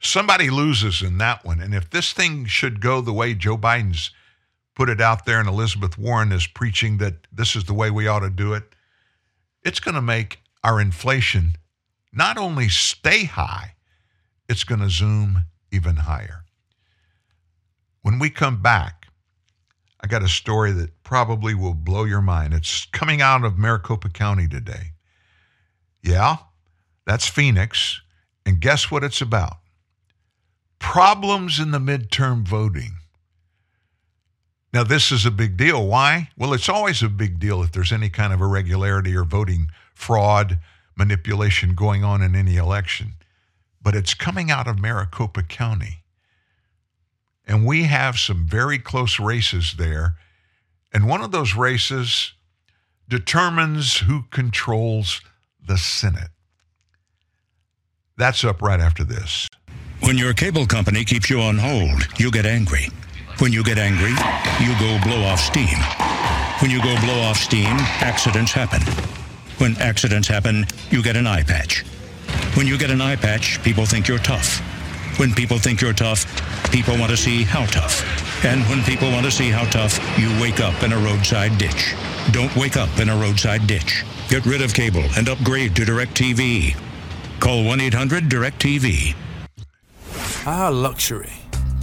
Somebody loses in that one. And if this thing should go the way Joe Biden's put it out there and Elizabeth Warren is preaching that this is the way we ought to do it, it's going to make our inflation not only stay high, it's going to zoom even higher. When we come back, I got a story that probably will blow your mind. It's coming out of Maricopa County today. Yeah, that's Phoenix. And guess what it's about? Problems in the midterm voting. Now, this is a big deal. Why? Well, it's always a big deal if there's any kind of irregularity or voting fraud, manipulation going on in any election. But it's coming out of Maricopa County. And we have some very close races there. And one of those races determines who controls the Senate. That's up right after this. When your cable company keeps you on hold, you get angry. When you get angry, you go blow off steam. When you go blow off steam, accidents happen. When accidents happen, you get an eye patch. When you get an eye patch, people think you're tough. When people think you're tough, people want to see how tough. And when people want to see how tough, you wake up in a roadside ditch. Don't wake up in a roadside ditch. Get rid of cable and upgrade to DirecTV. Call 1 800 DirecTV. Ah, luxury.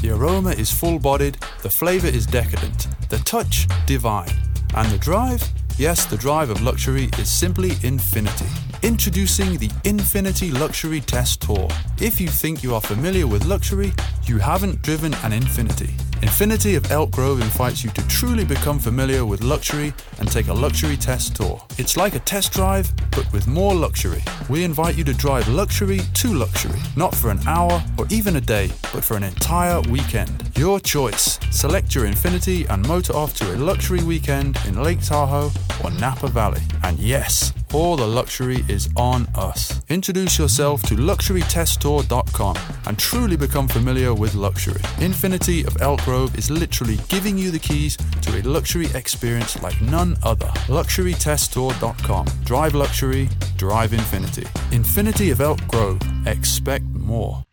The aroma is full bodied, the flavour is decadent, the touch divine, and the drive? Yes, the drive of luxury is simply infinity. Introducing the Infiniti Luxury Test Tour. If you think you are familiar with luxury, you haven't driven an Infiniti. Infiniti of Elk Grove invites you to truly become familiar with luxury and take a luxury test tour. It's like a test drive, but with more luxury. We invite you to drive luxury to luxury, not for an hour or even a day, but for an entire weekend. Your choice. Select your Infiniti and motor off to a luxury weekend in Lake Tahoe or Napa Valley. And yes, all the luxury is on us. Introduce yourself to luxurytesttour.com and truly become familiar with luxury. Infiniti of Elk Grove is literally giving you the keys to a luxury experience like none other. Luxurytesttour.com. Drive luxury, drive infinity. Infiniti of Elk Grove. Expect more.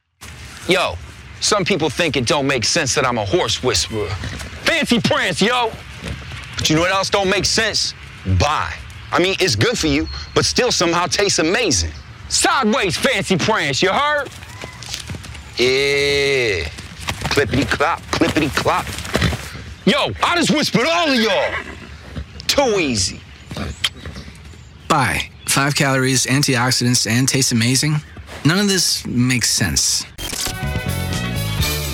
Yo, some people think it don't make sense that I'm a horse whisperer. Fancy prance, yo! But you know what else don't make sense? Bye. I mean, it's good for you, but still somehow tastes amazing. Sideways fancy prance, you heard? Yeah. Clippity clop, clippity clop. Yo, I just whispered all of y'all. Too easy. Bye. Five calories, antioxidants, and tastes amazing. None of this makes sense.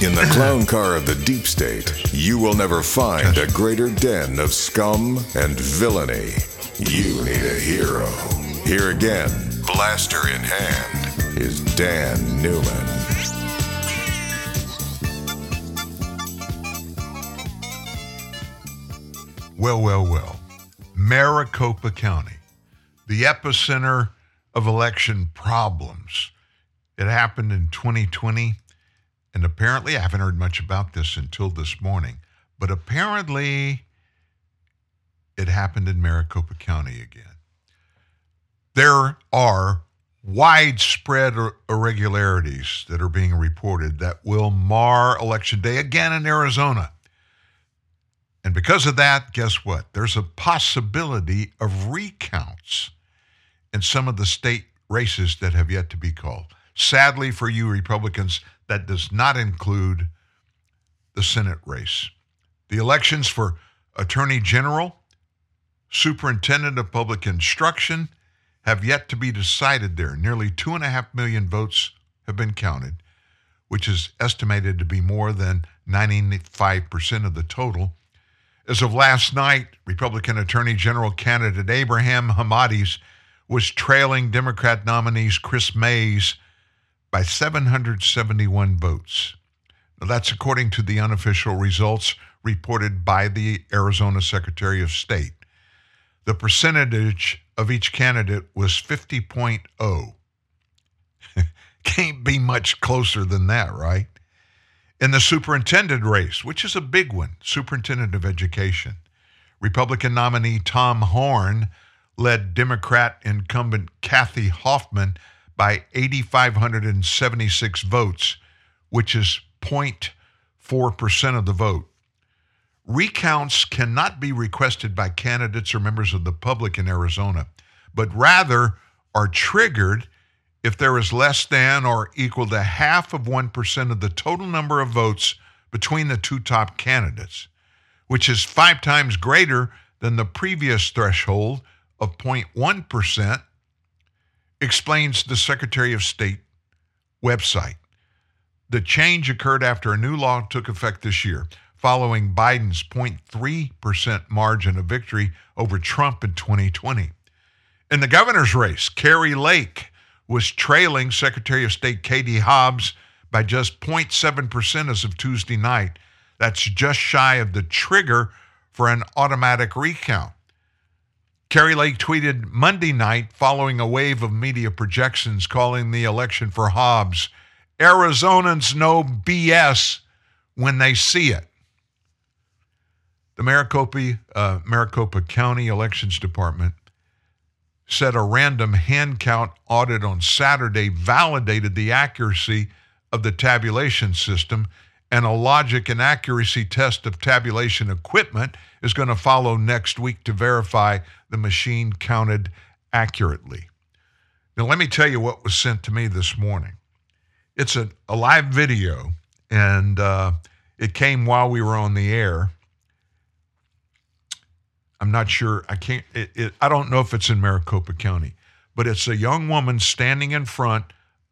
In the clown car of the deep state, you will never find a greater den of scum and villainy. You need a hero. Here again, blaster in hand, is Dan Newman. Well, well, well. Maricopa County, the epicenter of election problems. It happened in 2020, and apparently, I haven't heard much about this until this morning, but apparently, it happened in Maricopa County again. There are widespread irregularities that are being reported that will mar election day again in Arizona. And because of that, guess what? There's a possibility of recounts in some of the state races that have yet to be called. Sadly for you Republicans, that does not include the Senate race. The elections for Attorney General, Superintendent of Public Instruction have yet to be decided there. Nearly two and a half million votes have been counted, which is estimated to be more than 95% of the total. As of last night, Republican Attorney General candidate Abraham Hamadeh was trailing Democrat nominees Kris Mayes by 771 votes. Now, that's according to the unofficial results reported by the Arizona Secretary of State. The percentage of each candidate was 50.0. [LAUGHS] Can't be much closer than that, right? In the superintendent race, which is a big one, superintendent of education, Republican nominee Tom Horne led Democrat incumbent Kathy Hoffman by 8,576 votes, which is 0.4% of the vote. Recounts cannot be requested by candidates or members of the public in Arizona, but rather are triggered if there is less than or equal to half of 1% of the total number of votes between the two top candidates, which is five times greater than the previous threshold of 0.1%, explains the Secretary of State website. The change occurred after a new law took effect this year, following Biden's 0.3% margin of victory over Trump in 2020. In the governor's race, Kari Lake was trailing Secretary of State Katie Hobbs by just 0.7% as of Tuesday night. That's just shy of the trigger for an automatic recount. Kari Lake tweeted Monday night following a wave of media projections calling the election for Hobbs Arizonans know BS when they see it. The Maricopa, uh, Maricopa County Elections Department said a random hand count audit on Saturday validated the accuracy of the tabulation system, and a logic and accuracy test of tabulation equipment is going to follow next week to verify the machine counted accurately. Now, let me tell you what was sent to me this morning. It's a, a live video, and uh, it came while we were on the air. I'm not sure. I can't. It, it, I don't know if it's in Maricopa County, but it's a young woman standing in front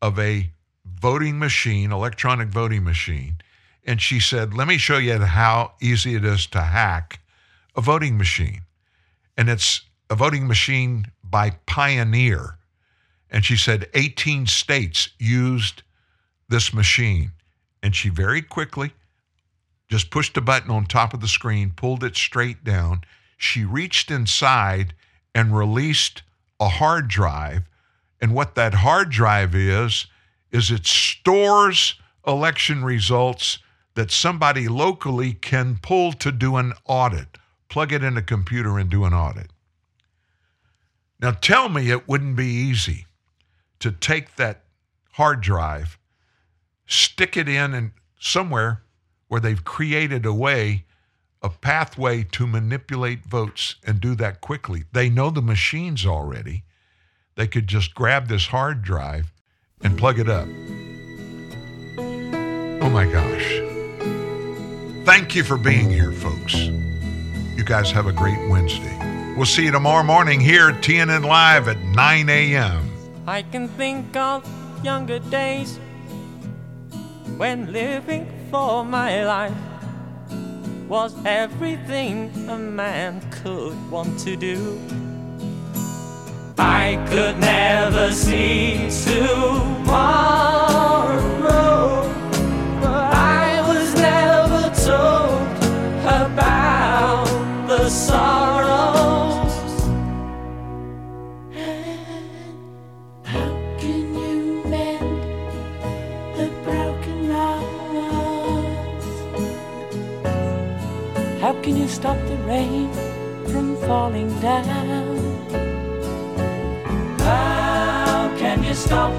of a voting machine, electronic voting machine, and she said, "Let me show you how easy it is to hack a voting machine." And it's a voting machine by Pioneer, and she said 18 states used this machine, and she very quickly just pushed a button on top of the screen, pulled it straight down. She reached inside and released a hard drive. And what that hard drive is, is it stores election results that somebody locally can pull to do an audit, plug it in a computer and do an audit. Now tell me it wouldn't be easy to take that hard drive, stick it in and somewhere where they've created a way, a pathway to manipulate votes and do that quickly. They know the machines already. They could just grab this hard drive and plug it up. Oh my gosh. Thank you for being here, folks. You guys have a great Wednesday. We'll see you tomorrow morning here at TNN Live at 9 a.m. I can think of younger days when living for my life was everything a man could want to do. I could never see tomorrow, stop the rain from falling down? How can you stop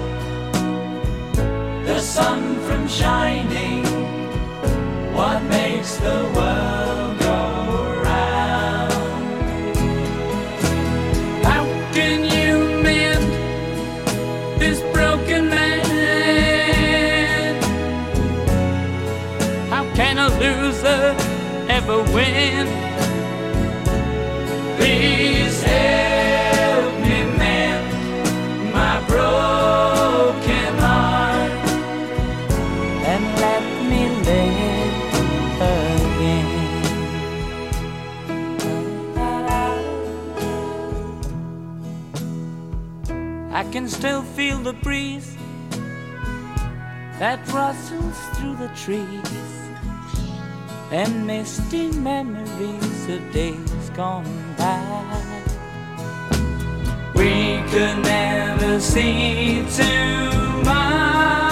the sun from shining? What makes the world ever win? Please help me mend my broken heart and let me live again. I can still feel the breeze that rustles through the trees and misty memories of days gone by. We could never see tomorrow.